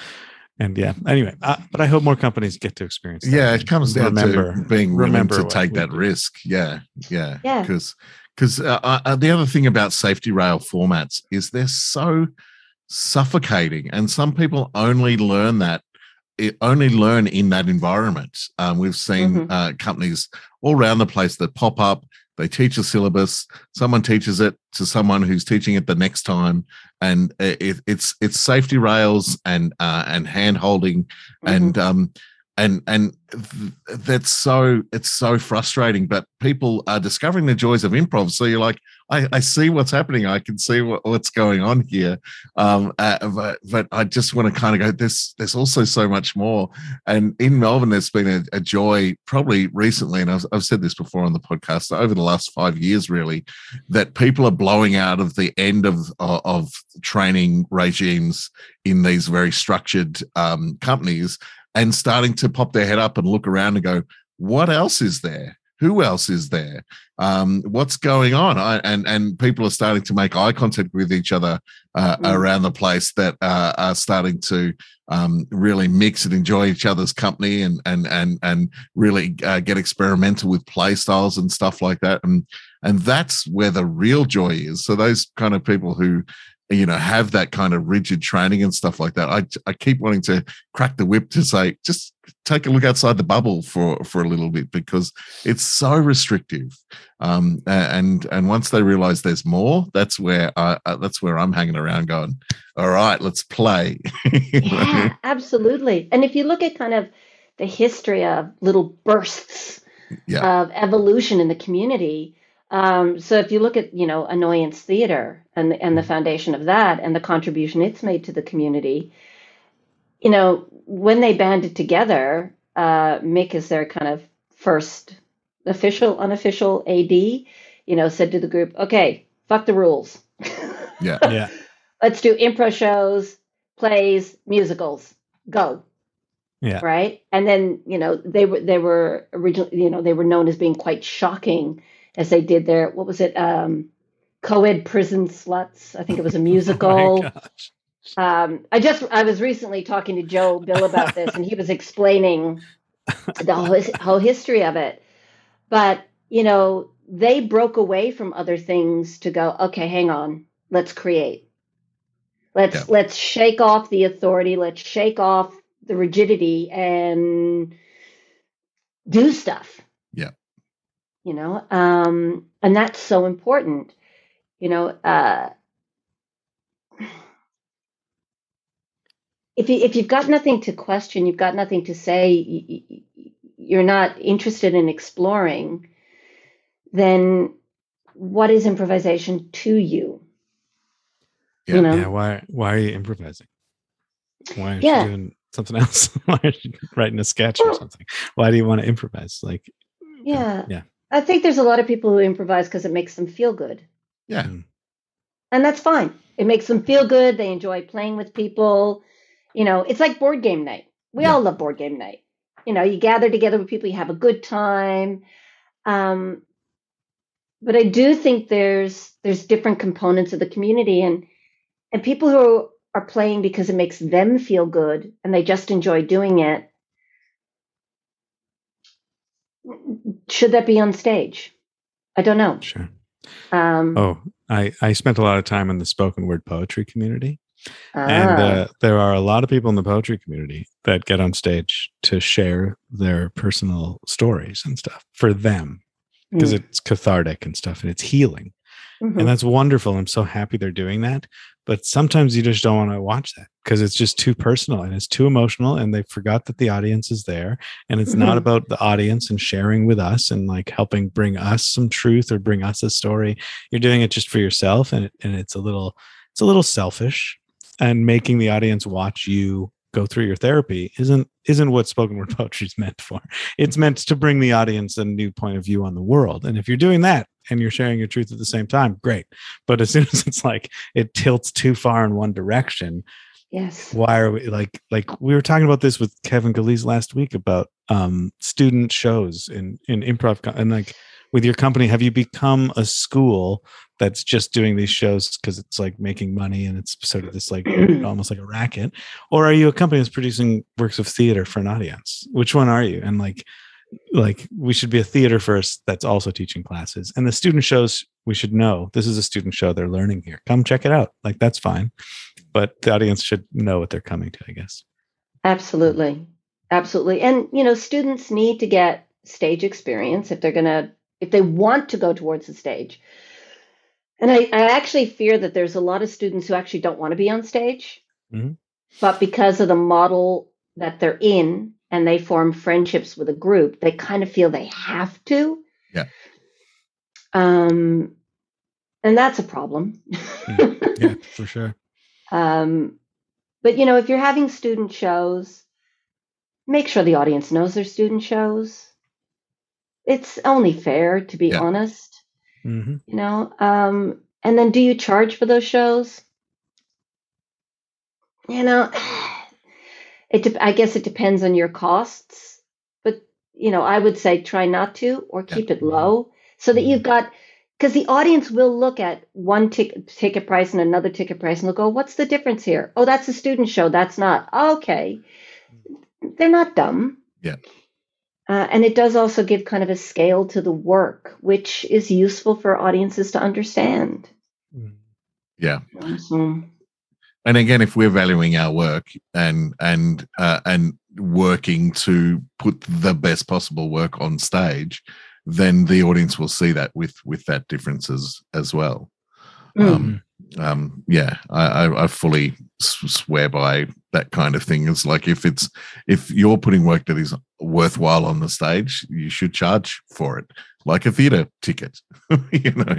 and yeah anyway uh, but i hope more companies get to experience that yeah it comes down remember to being willing to take that did. risk yeah yeah Yeah. because because uh, uh, the other thing about safety rail formats is they're so suffocating and some people only learn that it only learn in that environment um, we've seen Mhm. uh, companies all around the place that pop up they teach a syllabus. Someone teaches it to someone who's teaching it the next time. And it, it- it's it's safety rails and uh, and hand holding. Mm-hmm. and um and and th- that's so it's so frustrating. But people are discovering the joys of improv. So you're like i, I see what's happening. I can see what, what's going on here. Um uh, but, but i just want to kind of go there's there's also so much more. And in melbourne there's been a, a joy probably recently and I've, I've said this before on the podcast over the last five years really that people are blowing out of the end of of, of training regimes in these very structured um, companies and starting to pop their head up and look around and go, what else is there? Who else is there? Um, what's going on? I, and and people are starting to make eye contact with each other uh, Mm. around the place that uh, are starting to um, really mix and enjoy each other's company and and and and really uh, get experimental with play styles and stuff like that. And and that's where the real joy is. So those kind of people who you know have that kind of rigid training and stuff like that. I I keep wanting to crack the whip to say just take a look outside the bubble for for a little bit because it's so restrictive. Um, and and once they realize there's more, that's where I, uh, that's where I'm hanging around going. All right, let's play. yeah, absolutely. And if you look at kind of the history of little bursts Yeah. of evolution in the community. Um, so if you look at you know annoyance theater and and the foundation of that and the contribution it's made to the community, you know when they banded together, uh, Mick is their kind of first official unofficial AD. You know said to the group, okay, fuck the rules. Yeah. Yeah. Let's do improv shows, plays, musicals. Go. Yeah. Right. And then, you know, they were they were originally, you know, they were known as being quite shocking as they did their what was it? Um co-ed prison sluts. I think it was a Oh musical. my gosh. Um I just I was recently talking to Joe Bill about this and he was explaining the whole, whole history of it. But, you know, they broke away from other things to go, okay, hang on, let's create. Let's Yeah. let's shake off the authority, let's shake off the rigidity and do stuff. Yeah. You know, um, and that's so important. You know, uh if you if you've got nothing to question, you've got nothing to say, you're not interested in exploring, then what is improvisation to you? Yeah. You know, Yeah. Why? Why are you improvising? Why aren't Yeah. you doing something else? why are you writing a sketch or something? Why do you want to improvise? Like, yeah, oh, yeah. I think there's a lot of people who improvise because it makes them feel good, Yeah. And that's fine. It makes them feel good. They enjoy playing with people. You know, it's like board game night. We Yeah. all love board game night. You know, you gather together with people, you have a good time. Um, but I do think there's there's different components of the community, and and people who are playing because it makes them feel good and they just enjoy doing it. Should that be on stage? I don't know. Sure. Um, Oh, I I spent a lot of time in the spoken word poetry community, and ah, uh, there are a lot of people in the poetry community that get on stage to share their personal stories and stuff for them because mm, it's cathartic and stuff, and it's healing. mhm. and that's wonderful. I'm so happy they're doing that. But sometimes you just don't want to watch that because it's just too personal and it's too emotional, and they forgot that the audience is there, and it's not Mhm. about the audience and sharing with us and like helping bring us some truth or bring us a story. You're doing it just for yourself, and it, and it's a little it's a little selfish, and making the audience watch you go through your therapy isn't isn't what spoken word poetry is meant for. It's meant to bring the audience a new point of view on the world. And if you're doing that and you're sharing your truth at the same time, great. But as soon as it's like it tilts too far in one direction, yes. why are we like like we were talking about this with Kevin Gillese last week about um student shows in in improv and like with your company have you become a school that's just doing these shows because it's like making money and it's sort of this like almost like a racket. Or are you a company that's producing works of theater for an audience? Which one are you? And like like we should be a theater first that's also teaching classes. And the student shows we should know. This is a student show. They're learning here. Come check it out. Like that's fine. But the audience should know what they're coming to i guess. Absolutely. Absolutely. And you know, students need to get stage experience if they're going to if they want to go towards the stage. And I, I actually fear that there's a lot of students who actually don't want to be on stage. Mhm. But because of the model that they're in and they form friendships with a group, they kind of feel they have to. Yeah. Um and that's a problem. yeah for sure Um, but you know, if you're having student shows, make sure the audience knows they're student shows. It's only fair, to be Yeah. honest. Hmm You know, um, and then do you charge for those shows? You know, it. dep I guess it depends on your costs, but you know, I would say try not to or Yeah. keep it low so that you've got because the audience will look at one ticket ticket price and another ticket price and they'll go, "What's the difference here? Oh, that's a student show. That's not okay." They're not dumb. Yeah. Uh, and it does also give kind of a scale to the work, which is useful for audiences to understand. Yeah. So, and again if we're valuing our work and and uh, and working to put the best possible work on stage then the audience will see that with with that difference as as well mm, um um, yeah, I, I, I fully swear by that kind of thing. It's like if it's if you're putting work that is worthwhile on the stage, you should charge for it, like a theater ticket. you know,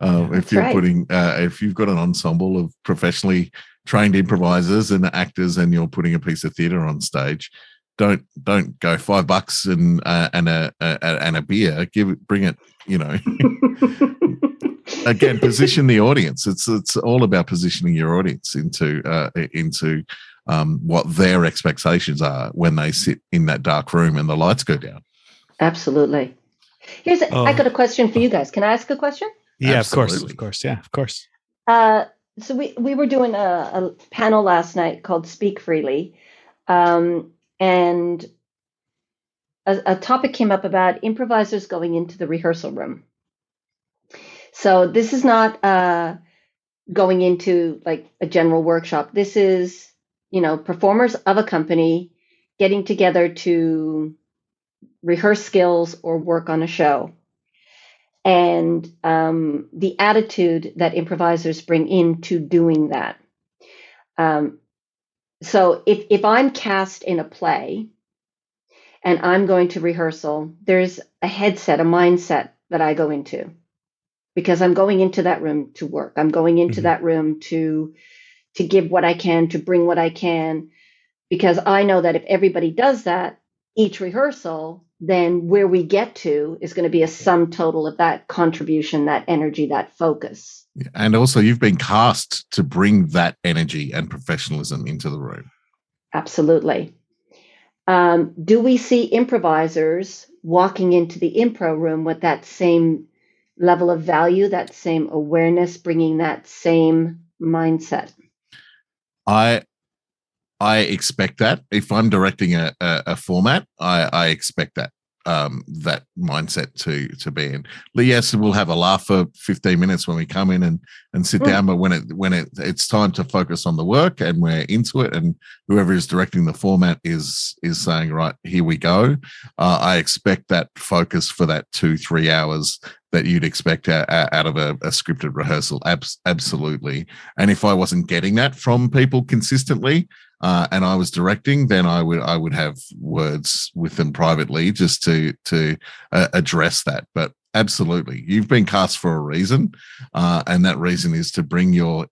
um, if you're right. putting uh, if you've got an ensemble of professionally trained improvisers and actors, and you're putting a piece of theater on stage. Don't don't go five bucks and uh, and a, a and a beer. Give it, bring it. You know, again position the audience it's it's all about positioning your audience into uh into um what their expectations are when they sit in that dark room and the lights go down Absolutely. Here's a, I Oh. got a question for you guys. Can I ask a question? Yeah, of course, of course, yeah, of course. Uh, so we, we were doing a, a panel last night called Speak Freely. Um, and a, a topic came up about improvisers going into the rehearsal room. So this is not uh, going into like a general workshop. This is, you know, performers of a company getting together to rehearse skills or work on a show. And um, the attitude that improvisers bring into doing that. Um, so if if I'm cast in a play and I'm going to rehearsal, there's a headset, a mindset that I go into because I'm going into that room to work. I'm going into Mhm. that room to to give what I can, to bring what I can, because I know that if everybody does that each rehearsal, then where we get to is going to be a sum total of that contribution, that energy, that focus. and also you've been cast to bring that energy and professionalism into the room Absolutely. Um, do we see improvisers walking into the impro room with that same level of value, that same awareness, bringing that same mindset? i i expect that if i'm directing a, a, a format i i expect that um that mindset to to be in yes we'll have a laugh for 15 minutes when we come in and and sit Mm. down but when it when it it's time to focus on the work and we're into it and whoever is directing the format is is saying right here we go uh, i expect that focus for that two three hours that you'd expect out, of a, a scripted rehearsal Abs- absolutely and if i wasn't getting that from people consistently uh, and I was directing, then I would I would have words with them privately just to to uh, address that. But absolutely, you've been cast for a reason, uh, and that reason is to bring your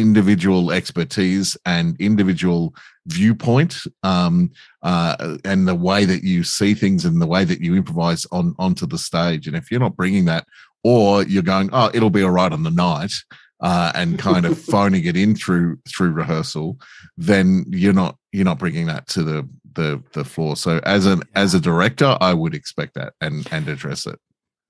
individual expertise and individual viewpoint um, uh, and the way that you see things and the way that you improvise on onto the stage. And if you're not bringing that, or you're going, oh, it'll be all right on the night. Uh, and kind of phoning it in through through rehearsal, then you're not you're not bringing that to the the the floor. So as an as a director, I would expect that and and address it.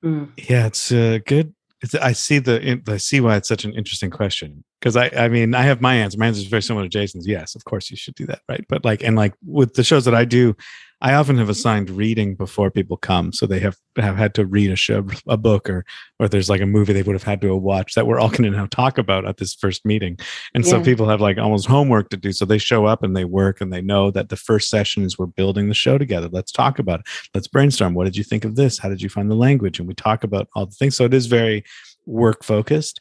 Mm. Yeah, it's uh, good. I see the I see why it's such an interesting question because I I mean I have my answer. My answer is very similar to Jason's. Yes, of course you should do that, right? But like and like with the shows that I do, I often have assigned reading before people come, so they have have had to read a show, a book, or or there's like a movie they would have had to watch that we're all going to now talk about at this first meeting. And so people have like almost homework to do. So they show up and they work and they know that the first session is we're building the show together. Let's talk about it. Let's brainstorm. What did you think of this? How did you find the language? And we talk about all the things. So it is very work focused.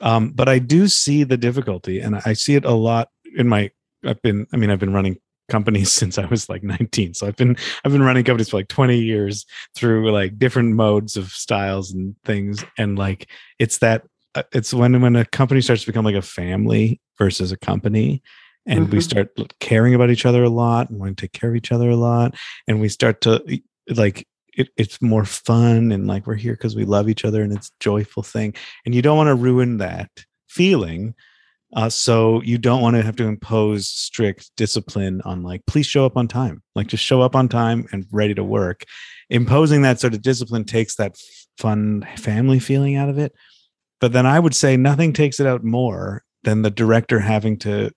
Um, but I do see the difficulty and I see it a lot in my I've been I mean I've been running companies since I was like 19. So I've been I've been running companies for like 20 years through like different modes of styles and things and like it's that uh, it's when when a company starts to become like a family versus a company and we Mhm. start caring about each other a lot and want to take care of each other a lot and we start to like it, it's more fun and like we're here because we love each other and it's a joyful thing and you don't want to ruin that feeling uh, so you don't want to have to impose strict discipline on like please show up on time. Like just show up on time and ready to work. Imposing that sort of discipline takes that fun family feeling out of it. But then i would say nothing takes it out more than the director having to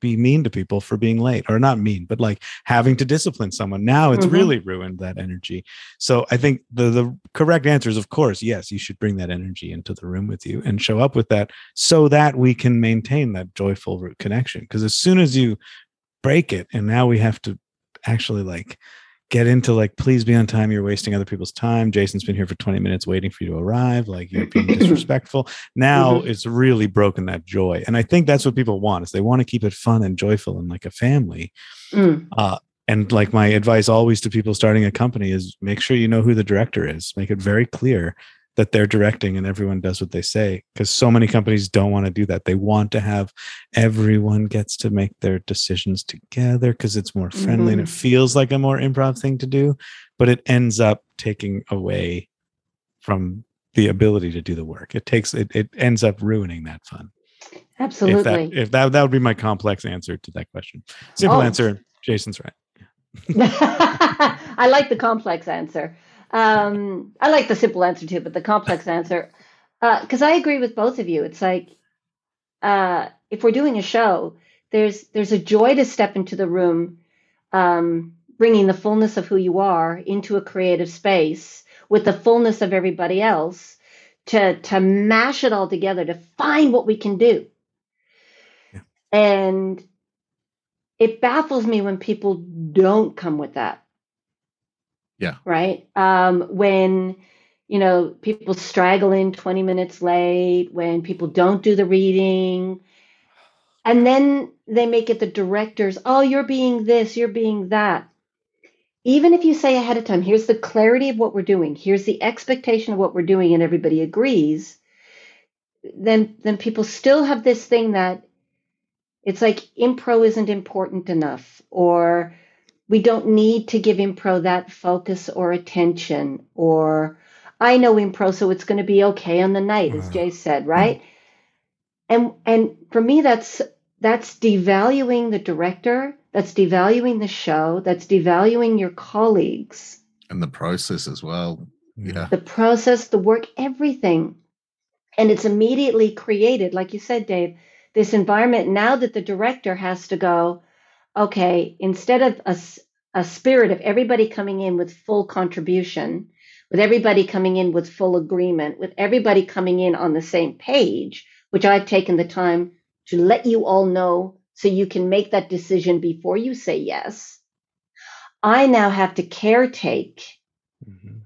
be mean to people for being late or not mean but like having to discipline someone. Now it's Mhm. really ruined that energy. So i think the the correct answer is of course yes you should bring that energy into the room with you and show up with that so that we can maintain that joyful root connection. Because as soon as you break it and now we have to actually like get into like please be on time you're wasting other people's time jason's been here for 20 minutes waiting for you to arrive like you're being disrespectful. Now Mhm. it's really broken that joy and i think that's what people want is they want to keep it fun and joyful and like a family. Mm, and like my advice always to people starting a company is make sure you know who the director is make it very clear that they're directing and everyone does what they say because so many companies don't want to do that. They want to have everyone gets to make their decisions together because it's more friendly and it mm-hmm. feels like a more improv thing to do but it ends up taking away from the ability to do the work. It takes it, it ends up ruining that fun. Absolutely if that if that that would be my complex answer to that question. Simple Oh. answer jason's right. I like the complex answer. Um, I like the simple answer too, but the complex answer, because I agree with both of you. It's like uh, if we're doing a show, there's there's a joy to step into the room, um, bringing the fullness of who you are into a creative space with the fullness of everybody else, to to mash it all together to find what we can do. Yeah. And it baffles me when people don't come with that. Yeah. Right. Um, when, you know, people straggle in 20 minutes late, when people don't do the reading, and then they make it the directors, oh, you're being this, you're being that. Even if you say ahead of time, here's the clarity of what we're doing, here's the expectation of what we're doing, and everybody agrees, then then people still have this thing that it's like impro isn't important enough or we don't need to give impro that focus or attention or i know impro so it's going to be okay on the night as jay said right and and for me that's that's devaluing the director that's devaluing the show that's devaluing your colleagues and the process as well. Yeah. the process, the work, everything. And it's immediately created, like you said, Dave, this environment now that the director has to go, okay, instead of a, a spirit of everybody coming in with full contribution, with everybody coming in with full agreement, with everybody coming in on the same page, which I've taken the time to let you all know so you can make that decision before you say yes. I now have to caretake Mhm.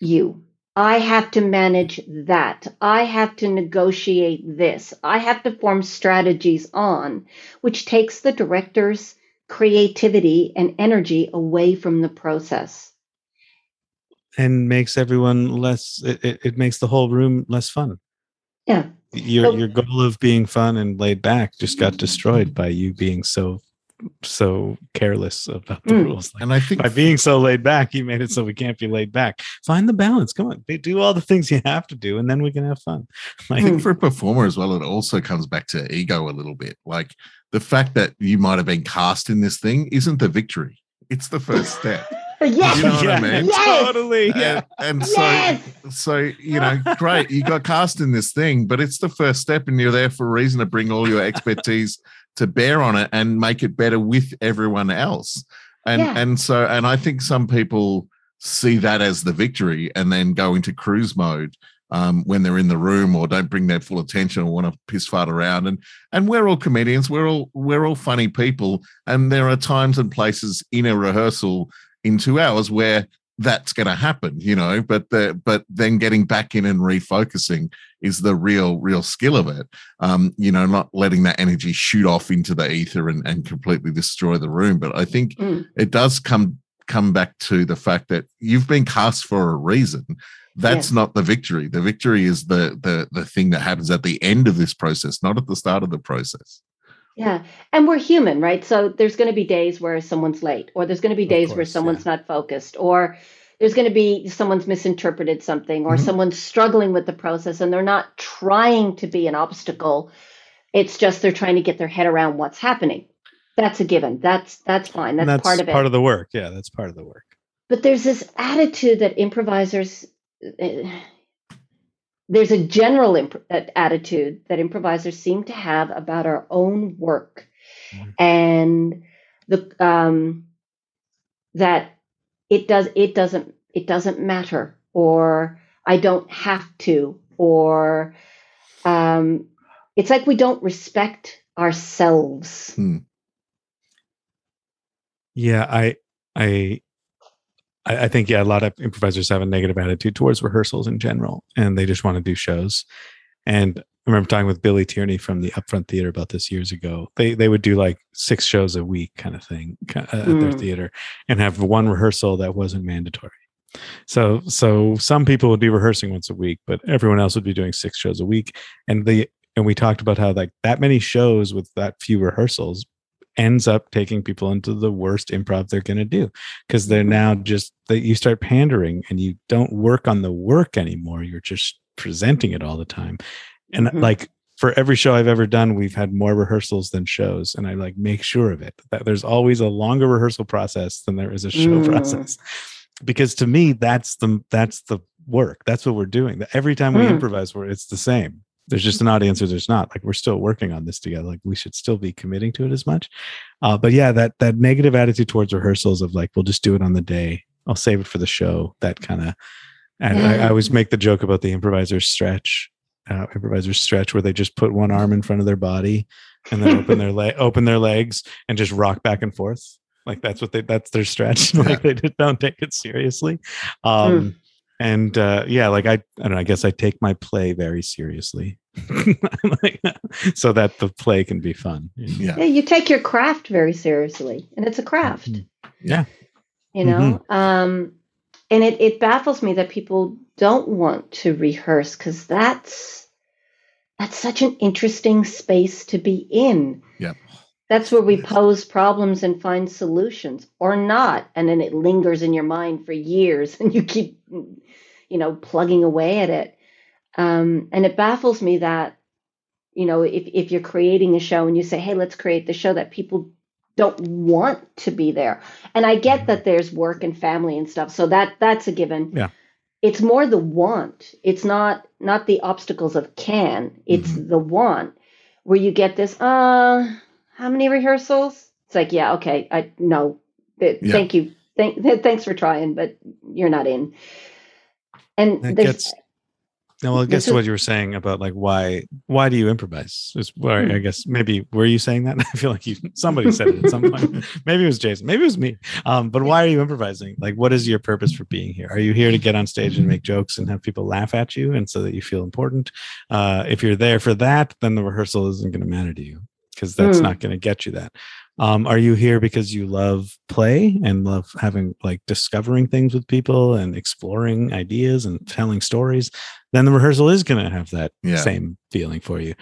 you. I have to manage that. I have to negotiate this. I have to form strategies on, which takes the director's creativity and energy away from the process. and makes everyone less it, it, it makes the whole room less fun Yeah. your So- your goal of being fun and laid back just got destroyed by you being so so careless about the Mm. rules like, And I think by being so laid back you made it so we can't be laid back find the balance come on They do all the things you have to do and then we can have fun I think for a performer as well, it also comes back to ego a little bit. Like the fact that you might have been cast in this thing isn't the victory; it's the first step. yes. You know what I mean? Yes! totally yeah And, and so, Yes! so you know, great, you got cast in this thing, but it's the first step, and you're there for a reason to bring all your expertise to bear on it and make it better with everyone else. And Yeah. and so, and I think some people see that as the victory, and then go into cruise mode um, when they're in the room or don't bring their full attention or want to piss fart around. And and we're all comedians. We're all we're all funny people. And there are times and places in a rehearsal in two hours where that's going to happen, you know. But the but then getting back in and refocusing is the real real skill of it. Um, you know, not letting that energy shoot off into the ether and, and completely destroy the room. But I think Mm. it does come come back to the fact that you've been cast for a reason that's Yes. not the victory the victory is the the the thing that happens at the end of this process not at the start of the process Yeah. And we're human, right? So there's going to be days where someone's late, or there's going to be days where course, someone's not focused, or there's going to be someone's misinterpreted something, or Mhm. someone's struggling with the process and they're not trying to be an obstacle. It's just they're trying to get their head around what's happening. That's a given. That's that's fine. That's, And part of it. part of the work yeah that's part of the work but there's this attitude that improvisers uh, there's a general imp- uh, attitude that improvisers seem to have about our own work. Mhm. and the um that it does it doesn't it doesn't matter or i don't have to or um it's like we don't respect ourselves. Yeah, I I, I I think yeah, a lot of improvisers have a negative attitude towards rehearsals in general, and they just want to do shows. And I remember talking with Billy Tierney from the Upfront Theater about this years ago. They they would do like six shows a week, kind of thing, uh, at their Mm. theater, and have one rehearsal that wasn't mandatory. So so some people would be rehearsing once a week, but everyone else would be doing six shows a week. And the and we talked about how like that many shows with that few rehearsals ends up taking people into the worst improv they're going to do because they're now just that you start pandering and you don't work on the work anymore you're just presenting it all the time and Mhm. like for every show i've ever done we've had more rehearsals than shows and i like make sure of it that there's always a longer rehearsal process than there is a show Mm. process because to me that's the that's the work that's what we're doing every time we Mm. improvise we're it's the same there's just an audience or there's not like we're still working on this together like we should still be committing to it as much. Uh, but yeah that that negative attitude towards rehearsals of like we'll just do it on the day i'll save it for the show that kind of and I, I always make the joke about the improviser stretch uh, improvisers stretch where they just put one arm in front of their body and then open their leg open their legs and just rock back and forth. Like that's what they that's their stretch. Like they just don't take it seriously. Um and uh yeah like i i don't know i guess i take my play very seriously Like, so that the play can be fun Yeah. Yeah, you take your craft very seriously, and it's a craft. Mhm. Yeah. You know, um, and it it baffles me that people don't want to rehearse because that's that's such an interesting space to be in. Yeah. That's where we pose problems and find solutions, or not, and then it lingers in your mind for years, and you keep, you know, plugging away at it. Um, and it baffles me that, you know, if if you're creating a show and you say, "Hey, let's create the show," that people don't want to be there. And I get that there's work and family and stuff, so that that's a given. Yeah. It's more the want. It's not not the obstacles of can. It's the want where you get this. Uh, how many rehearsals? It's like, yeah, okay, I no, Yeah. thank you, thank thanks for trying, but you're not in. And That gets- no well i guess what you were saying about like why why do you improvise is where Hmm. i guess maybe were you saying that? I feel like you somebody said it at some point. Maybe it was jason maybe it was me. Um but why are you improvising? Like what is your purpose for being here? Are you here to get on stage and make jokes and have people laugh at you and so that you feel important? Uh if you're there for that then the rehearsal isn't going to matter to you because that's Hmm. not going to get you that. Um are you here because you love play and love having like discovering things with people and exploring ideas and telling stories? Then the rehearsal is going to have that Yeah. same feeling for you.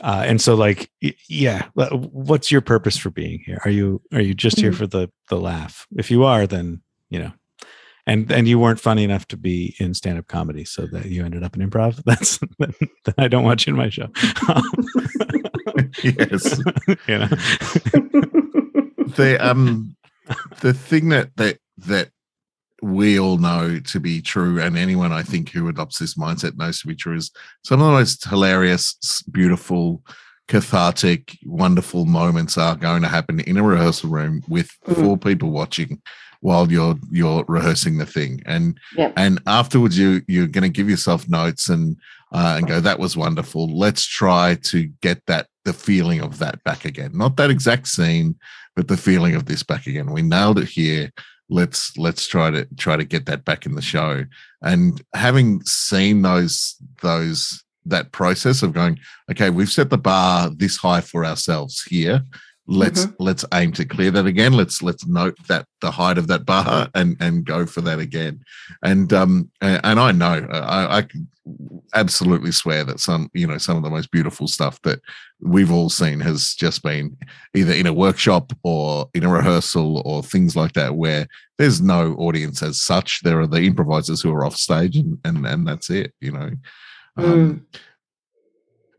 Uh, and so like yeah what's your purpose for being here? Are you are you just here Mhm. for the the laugh? If you are then you know and and you weren't funny enough to be in stand-up comedy so that you ended up in improv? That's then i don't watch in my show yes. you know the um the thing that that that we all know to be true, and anyone I think who adopts this mindset knows to be true, is some of the most hilarious, beautiful, cathartic, wonderful moments are going to happen in a rehearsal room with Mhm. four people watching while you're you're rehearsing the thing and Yep. and afterwards you you're going to give yourself notes and uh, and go that was wonderful let's try to get that the feeling of that back again. Not that exact scene but the feeling of this back again. We nailed it here. Let's let's try to try to get that back in the show. And having seen those those that process of going okay we've set the bar this high for ourselves here let's let's aim to clear that again. Let's let's note that the height of that bar and and go for that again. And um and, i know i i absolutely swear that some you know some of the most beautiful stuff that we've all seen has just been either in a workshop or in a rehearsal or things like that where there's no audience as such. There are the improvisers who are off stage and and, and that's it you know. Um,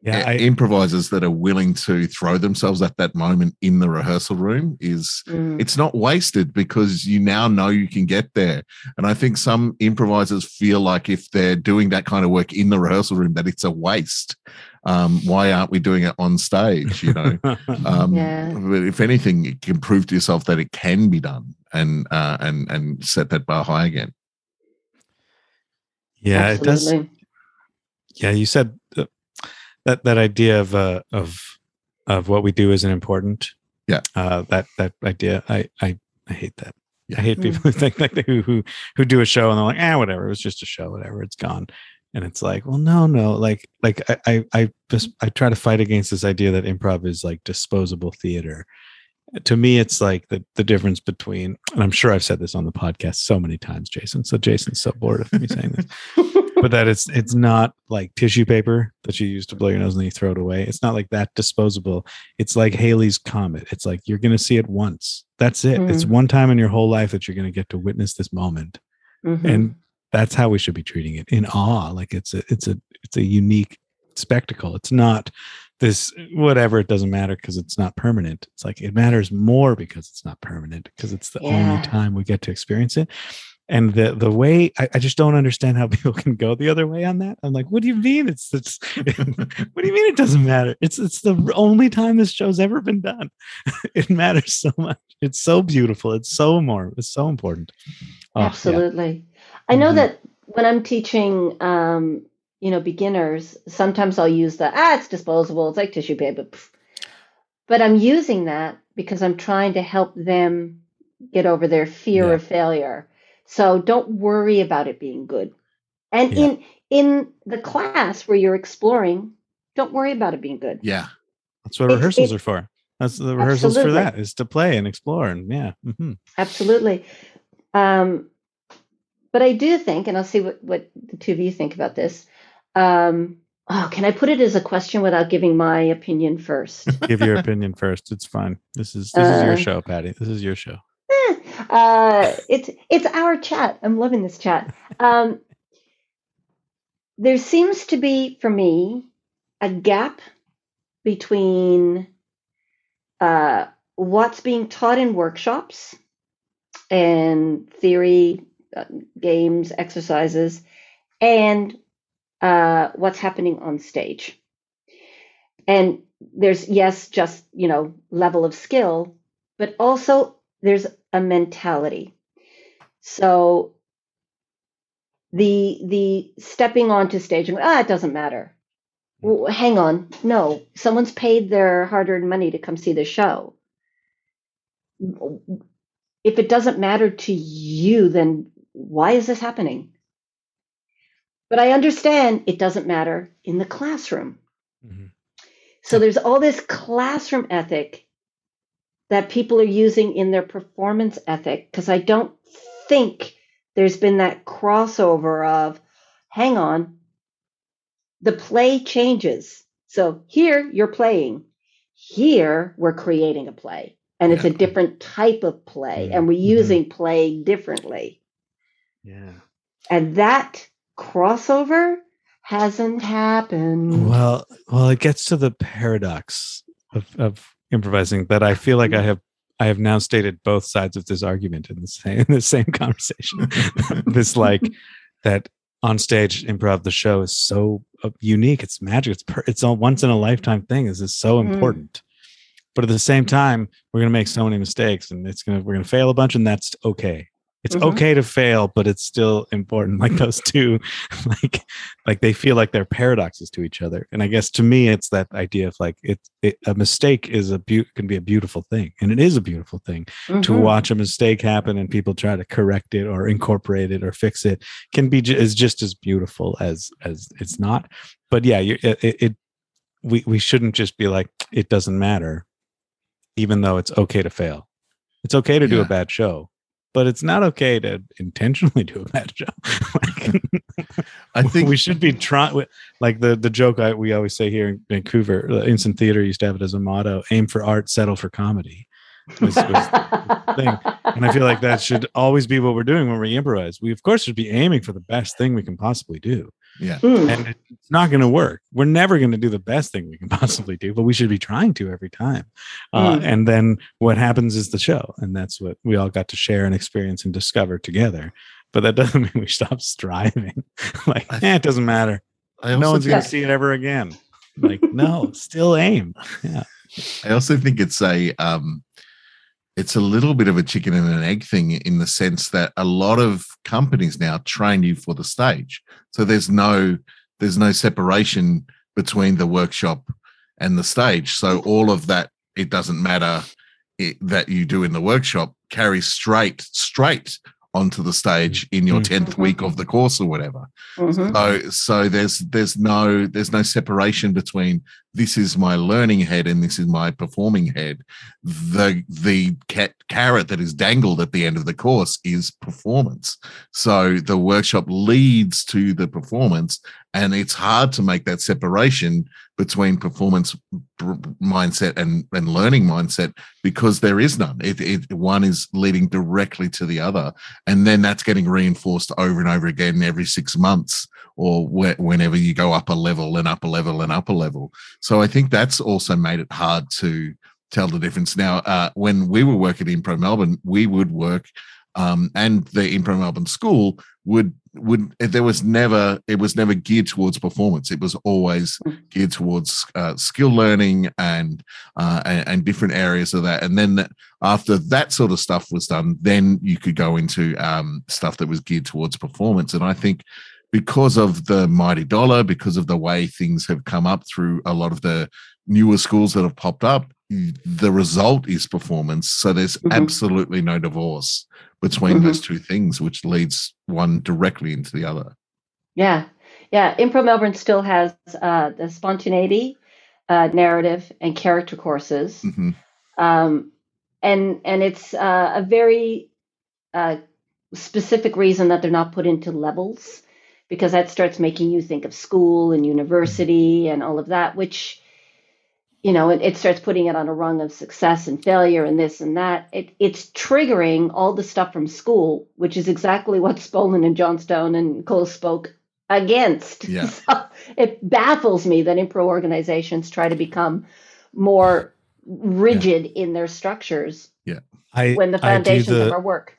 yeah i- I, improvisers that are willing to throw themselves at that moment in the rehearsal room is Mm. it's not wasted because you now know you can get there. And i think some improvisers feel like if they're doing that kind of work in the rehearsal room that it's a waste. Um, why aren't we doing it on stage you know? Um, Yeah. but if anything you can prove to yourself that it can be done and uh, and and set that bar high again. Yeah it does yeah you said that that idea of uh of of what we do isn't important Yeah. uh that that idea i i i hate that I hate Mm. people who think like they, who who who do a show and they're like, ah, whatever. It was just a show, whatever. It's gone. And it's like, well, no, no. Like, like I, I, I just I try to fight against this idea that improv is like disposable theater. To me, it's like the the difference between, and I'm sure I've said this on the podcast so many times, Jason. So Jason's so bored of me saying this, but that it's it's not like tissue paper that you use to blow your nose and then you throw it away. It's not like that disposable. It's like Halley's comet. It's like you're gonna see it once. That's it. It's one time in your whole life that you're gonna get to witness this moment Mhm. and that's how we should be treating it in awe like it's a it's a it's a unique spectacle it's not this whatever it doesn't matter because it's not permanent it's like it matters more because it's not permanent because it's the Yeah. only time we get to experience it and the the way I, I just don't understand how people can go the other way on that i'm like what do you mean it's it's what do you mean it doesn't matter it's it's the only time this show's ever been done it matters so much it's so beautiful it's so more it's so important Oh, yeah. Absolutely. I know Mhm. that when I'm teaching, um, you know, beginners, sometimes I'll use the, ah, it's disposable. It's like tissue paper. pff." But I'm using that because I'm trying to help them get over their fear Yeah. of failure. So don't worry about it being good. And Yeah. in in the class where you're exploring, don't worry about it being good. Yeah. That's what It's- rehearsals it- are for. That's the rehearsals for that is to play and explore and yeah. mhm. Absolutely. Um, but I do think, and I'll see what, what the two of you think about this. Um, oh, can I put it as a question without giving my opinion first? Give your opinion first. It's fine. This is this is your Uh, show, Patti. This is your show. Eh, uh, it's it's our chat. I'm loving this chat. Um, there seems to be, for me, a gap between uh, what's being taught in workshops and theory, uh, games, exercises, and uh, what's happening on stage. And there's yes, just you know, level of skill, but also there's a mentality. So the the stepping onto stage and ah, it doesn't matter. Well, hang on, no, someone's paid their hard-earned money to come see the show. If it doesn't matter to you, then why is this happening? But I understand it doesn't matter in the classroom. Mhm. So there's all this classroom ethic that people are using in their performance ethic because I don't think there's been that crossover of, hang on, the play changes. So here you're playing, here we're creating a play, and it's a different type of play, and we're Mhm. using play differently. Yeah. And that crossover hasn't happened. Well, well, it gets to the paradox of, of improvising that I feel like I have I have now stated both sides of this argument in the same in the same conversation. this like that on stage improv the show is so uh, unique it's magic it's per- it's a once in a lifetime thing this is so Mhm. important but at the same time we're going to make so many mistakes and it's going to we're going to fail a bunch and that's okay it's Mhm. okay to fail but it's still important like those two like like they feel like they're paradoxes to each other. And i guess to me it's that idea of like it, it a mistake is a beau- can be a beautiful thing and it is a beautiful thing. To Mhm. watch a mistake happen and people try to correct it or incorporate it or fix it can be ju- is just as beautiful as as it's not. But yeah you it, it, it we we shouldn't just be like it doesn't matter even though it's okay to fail. It's okay to do a bad show but it's not okay to intentionally do a bad job. like, I think we should be trying like the the joke I, we always say here in vancouver uh, instant theater used to have it as a motto aim for art settle for comedy was- was thing. and I feel like that should always be what we're doing when we improvise. We of course should be aiming for the best thing we can possibly do, yeah. Mm. and it's not going to work. We're never going to do the best thing we can possibly do, but we should be trying to every time. Uh, Mm. and then what happens is the show, and that's what we all got to share and experience and discover together. But that doesn't mean we stop striving. like, eh, it doesn't matter. I No one's going to see it ever again. Like, no, still aim. Yeah. I also think it's a um it's a little bit of a chicken and an egg thing in the sense that a lot of companies now train you for the stage. So there's no there's no separation between the workshop and the stage. So all of that it doesn't matter it, that you do in the workshop carries straight straight onto the stage in your 10th Mhm. week of the course or whatever Mhm. so so there's there's no there's no separation between this is my learning head and this is my performing head. The the cat, carrot that is dangled at the end of the course is performance. So the workshop leads to the performance and it's hard to make that separation between performance mindset and and learning mindset because there is none. It, it one is leading directly to the other and then that's getting reinforced over and over again every six months or whe- whenever you go up a level and up a level and up a level so i think that's also made it hard to tell the difference. Now uh, when we were working in Impro melbourne we would work um, and the Impro melbourne school would would there was never it was never geared towards performance. It was always geared towards uh, skill learning and, uh, and and different areas of that. And then after that sort of stuff was done then you could go into um, stuff that was geared towards performance. And i think because of the mighty dollar because of the way things have come up through a lot of the newer schools that have popped up the result is performance so there's Mhm. absolutely no divorce between Mhm. those two things which leads one directly into the other Yeah, yeah. Impro Melbourne still has uh, the spontaneity, uh, narrative, and character courses, Mhm. um, and and it's uh, a very uh, specific reason that they're not put into levels because that starts making you think of school and university and all of that, which you know it, it starts putting it on a rung of success and failure and this and that. It, it's triggering all the stuff from school, which is exactly what Spolin and Johnstone and Cole spoke against. Yeah. So it baffles me that impro organizations try to become more rigid in their structures Yeah. I when the foundations the- of our work.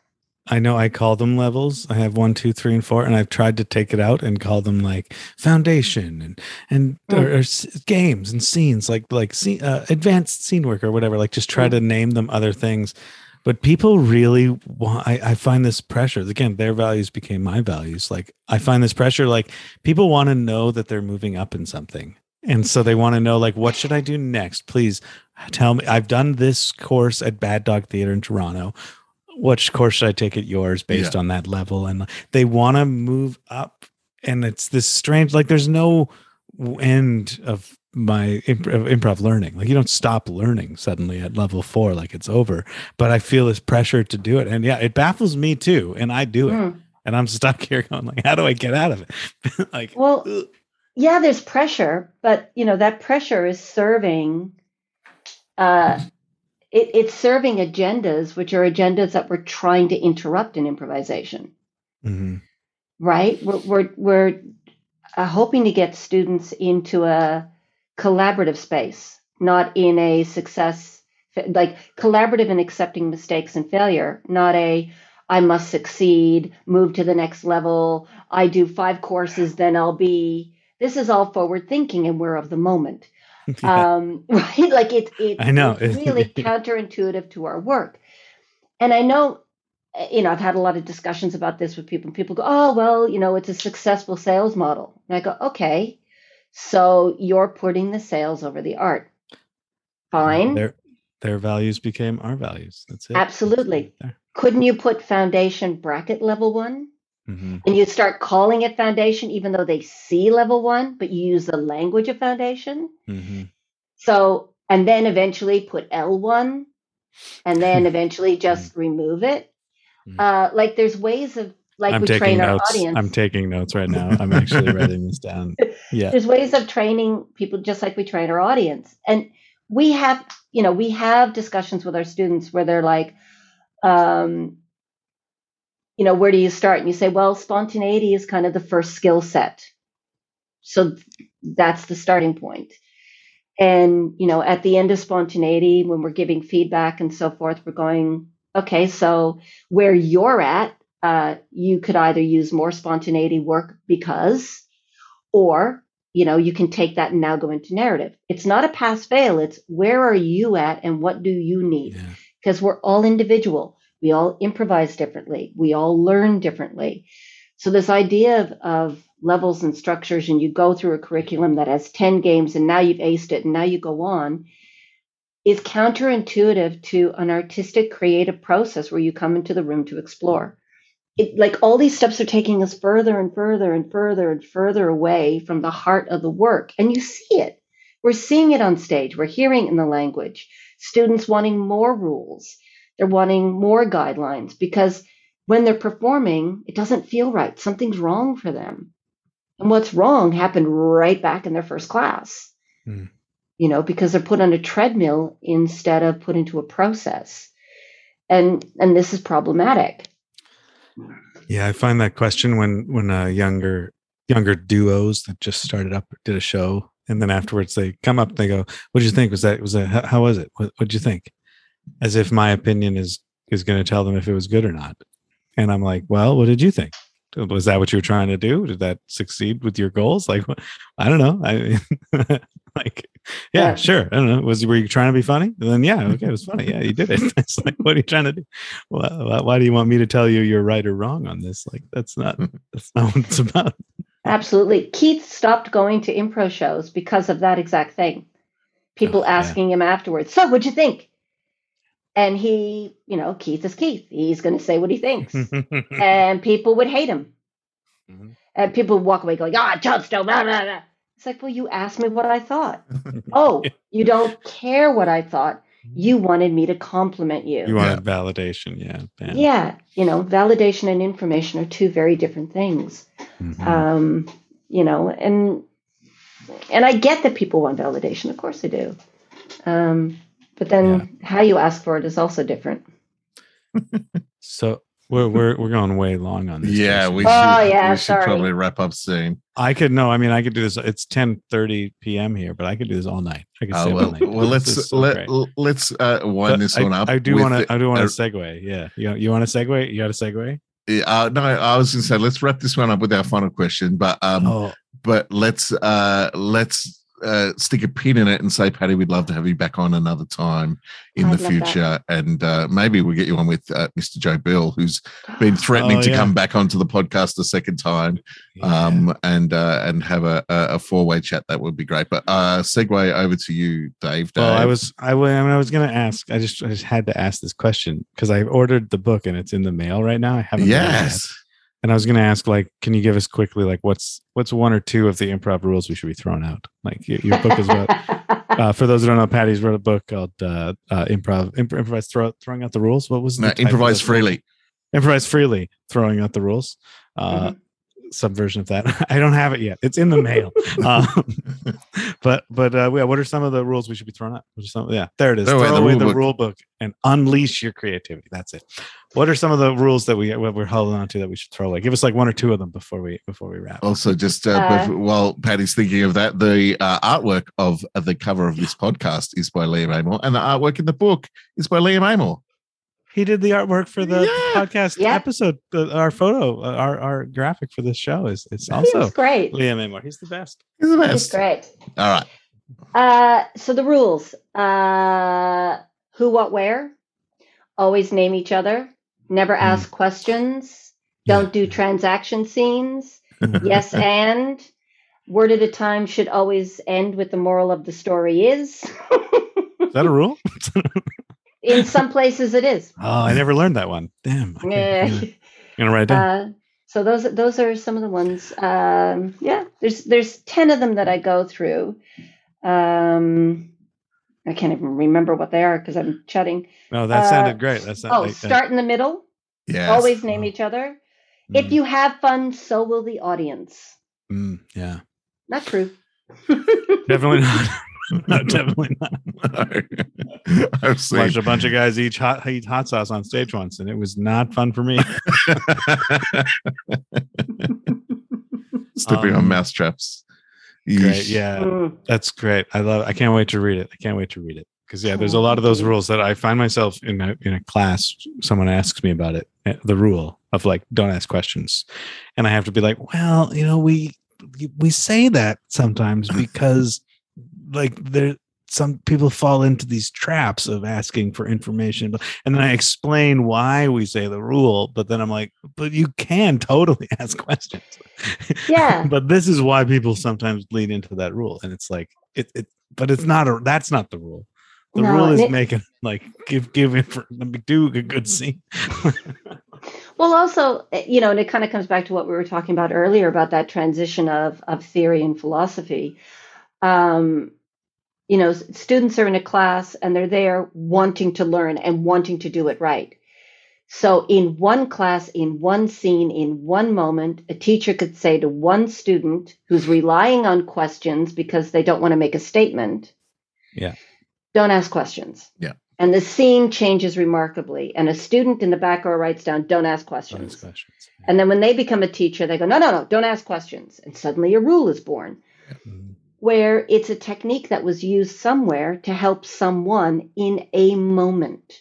I know I call them levels. I have one, two, three, and four, and I've tried to take it out and call them like foundation and and Mm. or, or games and scenes, like like scene, uh, advanced scene work or whatever. Like just try Mm. to name them other things. But people really want. I, I find this pressure. Again, their values became my values. Like I find this pressure. Like people want to know that they're moving up in something, and so they want to know like what should I do next? Please tell me. I've done this course at Bad Dog Theater in Toronto which course should I take at yours based on that level? And they want to move up, and it's this strange like there's no end of my improv, improv learning. Like you don't stop learning suddenly at level four, like it's over. But I feel this pressure to do it, and yeah, it baffles me too, and I do it, Mm. and I'm stuck here going like, how do I get out of it? like, Well, ugh. yeah, there's pressure, but you know that pressure is serving. Uh, it, it's serving agendas, which are agendas that we're trying to interrupt in improvisation. mhm. right? We're we're, we're uh, hoping to get students into a collaborative space, not in a success like collaborative and accepting mistakes and failure, not a I must succeed, move to the next level. I do five courses, then I'll be. This is all forward thinking, and we're of the moment, Yeah. um, right? Like it's it, I know. it's really counterintuitive to our work. And I know uh, you know, I've had a lot of discussions about this with people. And people go, "Oh, well, you know, it's a successful sales model." And I go, "Okay, so you're putting the sales over the art. Fine. their their values became our values. That's it. Absolutely. There. Couldn't you put foundation bracket level one, Mhm. and you start calling it foundation, even though they see level one, but you use the language of foundation? Mhm. So, and then eventually put L one, and then eventually just remove it. Mm. Uh, like there's ways of like I'm we train our notes. audience. I'm taking notes right now. I'm actually writing this down. Yeah. there's ways of training people just like we train our audience and we have you know we have discussions with our students where they're like um you know where do you start? And you say well spontaneity is kind of the first skill set. So that's the starting point. and you know at the end of spontaneity when we're giving feedback and so forth we're going okay so where you're at uh, you could either use more spontaneity work because or you know you can take that and now go into narrative. It's not a pass fail. It's where are you at and what do you need? Yeah. because we're all individual we all improvise differently we all learn differently so this idea of, of levels and structures and you go through a curriculum that has 10 games and now you've aced it and now you go on is counterintuitive to an artistic creative process where you come into the room to explore. It, like all these steps are taking us further and further and further and further away from the heart of the work. And you see it. We're seeing it on stage. We're hearing in the language. Students wanting more rules. They're wanting more guidelines because when they're performing, it doesn't feel right. Something's wrong for them. And what's wrong happened right back in their first class. Hmm. You know, because they're put on a treadmill instead of put into a process. And and this is problematic. Yeah, I find that question when when uh, younger younger duos that just started up did a show, and then afterwards they come up, they go, "What did you think? Was that was that how, how was it? What did you think?" As if my opinion is is going to tell them if it was good or not. And I'm like, "Well, what did you think? Was that what you were trying to do? Did that succeed with your goals? Like, I don't know. I like, yeah, Yeah. sure. I don't know. Was were you trying to be funny? And then yeah, okay, it was funny. Yeah, you did it. It's like, what are you trying to do? Why, why, do you want me to tell you you're right or wrong on this? Like, that's not that's not what it's about. Absolutely. Keith stopped going to improv shows because of that exact thing. People Oh, yeah. asking him afterwards, so what'd you think? And he, you know, Keith is Keith. He's going to say what he thinks. and people would hate him. Mhm. And people would walk away going, ah, Johnstone, blah, blah, blah. It's like, well, you asked me what I thought. oh, you don't care what I thought. You wanted me to compliment you. you wanted validation, yeah. man. yeah. You know, validation and information are two very different things. Mhm. Um, you know, and and I get that people want validation. Of course I do. Um, but then how you ask for it is also different. so we're we're we're going way long on this. yeah, we should, Oh, yeah, we should sorry. probably wrap up soon. I could no, I mean I could do this. It's ten thirty p.m. here, but I could do this all night. I could Uh, stay up all well, night. well, let's so let, great. let's uh, wind But this I, one up. I do want to. I do want uh, to segue. Yeah, you you want to segue? You got a segue? Uh, no, I was going to say let's wrap this one up with our final question, but um, oh, but let's uh, let's uh, stick a pin in it and say, Patti, we'd love to have you back on another time in I'd the love that. future, and uh, maybe we'll get you on with uh, Mr. Joe Bill, who's been threatening Oh, to yeah. come back onto the podcast a second time, yeah. um, and uh, and have a, a, a four way chat. That would be great. But uh, segue over to you, Dave. Well, I was I, wa- I mean I was gonna ask. I just I just had to ask this question because I ordered the book and it's in the mail right now. I haven't read it yet. yes. And I was going to ask, like, can you give us quickly, like, what's what's one or two of the improv rules we should be throwing out? Like, your, your book is what? Uh, for those who don't know, Patti's wrote a book called uh, uh, "Improv Imp- Improvise Throw, Throwing Out the Rules." What was the No, title improvise freely. Improvise freely, throwing out the rules. Uh, Some version of that. I don't have it yet. It's in the mail. um, but but uh, yeah, what are some of the rules we should be throwing out? What are some? Yeah, there it is. Throw Throw away the away rule the book. rule book and unleash your creativity. That's it. What are some of the rules that we what we're holding on to that we should throw away? Give us like one or two of them before we before we wrap. Also, just uh, Uh, bef- while Patti's thinking of that, the uh, artwork of of the cover of this podcast is by Liam Amor, and the artwork in the book is by Liam Amor. He did the artwork for the Yeah. podcast Yeah. episode. The, our photo, uh, our our graphic for this show is it's He's also great. Liam Amor. He's the best. He's the He's best. great. All right. Uh, so the rules: uh, who, what, where. Always name each other. Never ask questions. Don't do transaction scenes. Yes, and word at a time should always end with the moral of the story is. Is that a rule? In some places, it is. Oh, I never learned that one. Damn. Okay, I'm Yeah. gonna, write it down. Uh, so those those are some of the ones. Um, yeah, there's there's ten of them that I go through. Um, I can't even remember what they are because I'm chatting. no, that uh, sounded great. That's Oh, like, start in the middle. Yes. Always name each other. If mm, you have fun, so will the audience. mm, yeah, Not true. definitely not. no, definitely not. I've seen. Watched a bunch of guys eat hot eat hot sauce on stage once, and it was not fun for me. Stepping on Um, mousetraps. Great, yeah, Mm. that's great. I love. I can't wait to read it. I can't wait to read it because yeah, there's a lot of those rules that I find myself in a in a class. Someone asks me about it, eh, the rule of like don't ask questions, and I have to be like, well, you know, we we say that sometimes because like there some people fall into these traps of asking for information but and then i explain why we say the rule but then i'm like but you can totally ask questions Yeah. but this is why people sometimes lead into that rule and it's like it, it but it's not a that's not the rule The No, rule is it- make it like give give in for do a good scene. Well, also, eh, you know, and it kind of comes back to what we were talking about earlier about that transition of of theory and philosophy. Um, you know, students are in a class and they're there wanting to learn and wanting to do it right. So, in one class, in one scene, in one moment, a teacher could say to one student who's relying on questions because they don't want to make a statement, Yeah. don't ask questions. Yeah. And the scene changes remarkably. And a student in the back row writes down, don't ask questions. questions. And then when they become a teacher, they go, no, no, no, don't ask questions. And suddenly a rule is born Mhm. Where it's a technique that was used somewhere to help someone in a moment.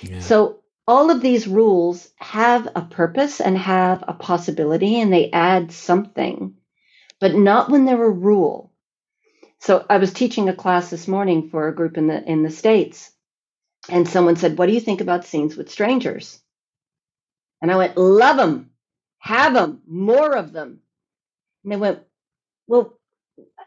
Yeah. So all of these rules have a purpose and have a possibility and they add something, but not when they're a rule. So I was teaching a class this morning for a group in the in the States, and someone said, What do you think about scenes with strangers? And I went, Love them, have them, more of them. And they went, Well,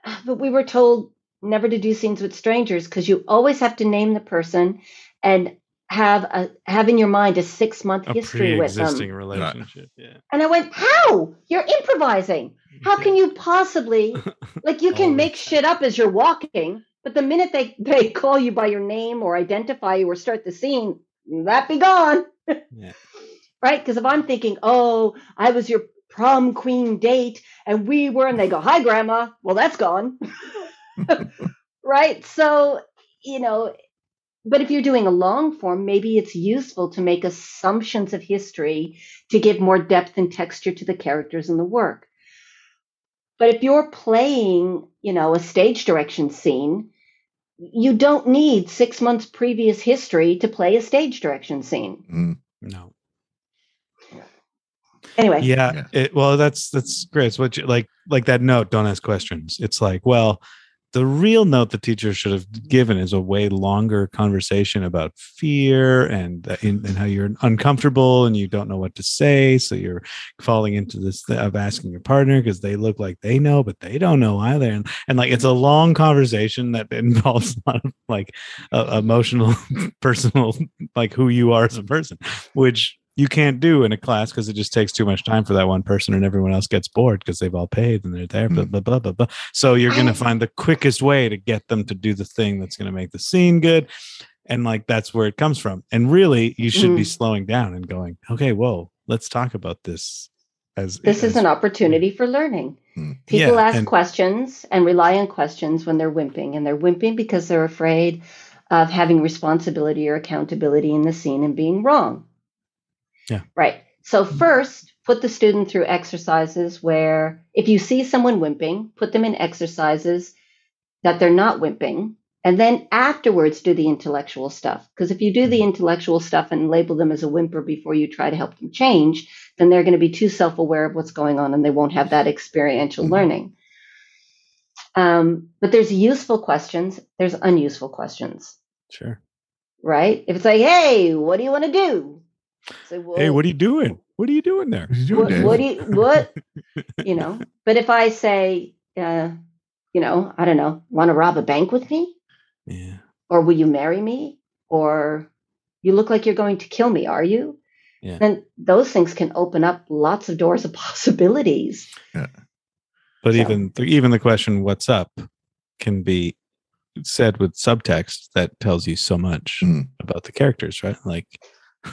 but we were told never to do scenes with strangers because you always have to name the person and have a have in your mind a six month history with pre-existing them. relationship. Yeah. And I went, How? You're improvising. How can you possibly like you can make shit up as you're walking, but the minute they, they call you by your name or identify you or start the scene, that be gone. Yeah. Right? Because if I'm thinking, oh, I was your prom queen date and we were, and they go, Hi, grandma. Well, that's gone. right? So, you know, but if you're doing a long form, maybe it's useful to make assumptions of history to give more depth and texture to the characters in the work. But if you're playing, you know, a stage direction scene, you don't need six months previous history to play a stage direction scene. Mm. No. Anyway, yeah, Yeah. It, well that's that's great. It's what you like like that note don't ask questions. It's like well the real note the teacher should have given is a way longer conversation about fear and uh, in, and how you're uncomfortable and you don't know what to say. So you're falling into this th- of asking your partner because they look like they know but they don't know either. And, and like it's a long conversation that involves a lot of like uh, emotional personal like who you are as a person which you can't do in a class because it just takes too much time for that one person and everyone else gets bored because they've all paid and they're there blah Mm. blah blah blah blah so you're going to find the quickest way to get them to do the thing that's going to make the scene good and like that's where it comes from and really you should be Mm. slowing down and going okay whoa let's talk about this as this is an opportunity for learning. Mm. People Yeah, ask and- questions and rely on questions when they're wimping, and they're wimping because they're afraid of having responsibility or accountability in the scene and being wrong. Yeah. Right. So, first, put the student through exercises where if you see someone wimping, put them in exercises that they're not wimping. And then afterwards, do the intellectual stuff. Because if you do the intellectual stuff and label them as a whimper before you try to help them change, then they're going to be too self aware of what's going on and they won't have that experiential Mhm. learning. Um, but there's useful questions, there's unuseful questions, sure right? If it's like, hey, what do you want to do? Say, well, hey what are you doing what are you doing there What did you do, what, what do you what you know but if i say uh you know i don't know want to rob a bank with me yeah or will you marry me or you look like you're going to kill me are you Yeah. then those things can open up lots of doors of possibilities Yeah. But So- even the, even the question "What's up?" can be said with subtext that tells you so much Mm. about the characters, right? Like,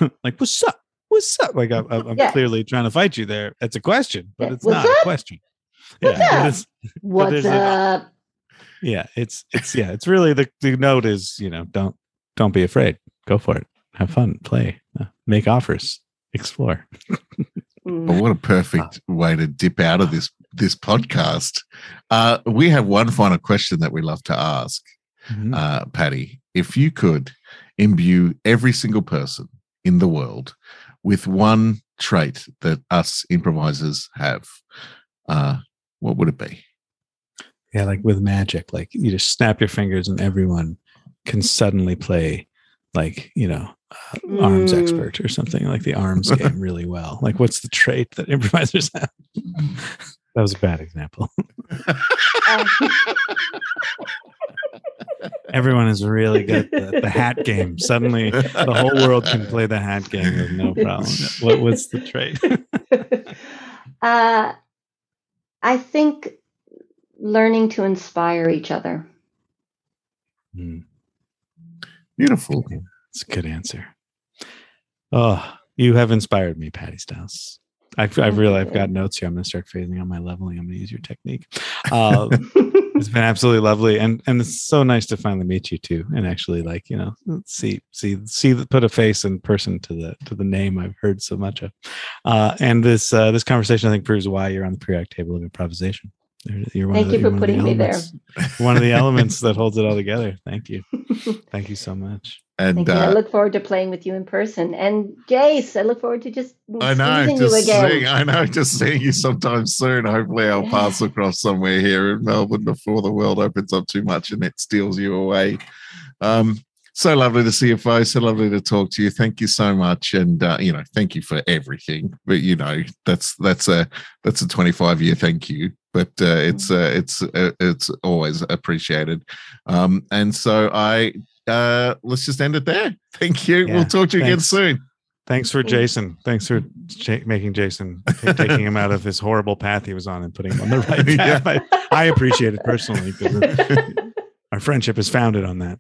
like "What's up? What's up?" Like I'm, I'm I'm Yeah. clearly trying to fight you there. It's a question, but it's What's not a question. What's yeah, but up? it's- what's there's a- up yeah, it's it's yeah, it's really the the note is you know don't don't be afraid, go for it, have fun, play, uh, make offers, explore. Mm. Well, what a perfect way to dip out of this this podcast. Uh, we have one final question that we love to ask, Mhm. uh, Patti. If you could imbue every single person in the world with one trait that us improvisers have, uh, what would it be? Yeah, like with magic, like you just snap your fingers and everyone can suddenly play, like you know, uh, arms Mm. expert or something like the arms game really well. Like, what's the trait that improvisers have? That was a bad example. Everyone is really good at the, the hat game. Suddenly, the whole world can play the hat game with no problem. What, what's the trait? uh, I think learning to inspire each other. Hmm, Beautiful. It's a good answer. Oh, you have inspired me, Patti Stiles. I've, I've really I've got notes here. I'm going to start phasing on my leveling. I'm going to use your technique. Uh, it's been absolutely lovely, and and it's so nice to finally meet you too, and actually like you know see see see put a face and person to the to the name I've heard so much of. Uh, and this uh, this conversation I think proves why you're on the periodic table of improvisation. You're- You're one Thank of the- you for you're one of the putting me there. One of the elements that holds it all together. Thank you. Thank you so much. And Thank you. I uh, look forward to playing with you in person. And Jace, I look forward to just I know, squeezing you again. seeing, I know, just seeing you sometime soon. Hopefully, I'll pass across somewhere here in Melbourne before the world opens up too much and it steals you away. Um, so lovely to see you, Fo. So lovely to talk to you. Thank you so much, and uh, you know, thank you for everything. But you know, that's that's a that's a twenty five year thank you. But uh, it's uh, it's uh, it's always appreciated. Um, and so I uh, let's just end it there. Thank you. Yeah, we'll talk to you again soon. Thanks for Jason. Thanks for cha- making Jason ta- taking him out of his horrible path he was on and putting him on the right Yeah. path. I, I appreciate it personally because our friendship is founded on that.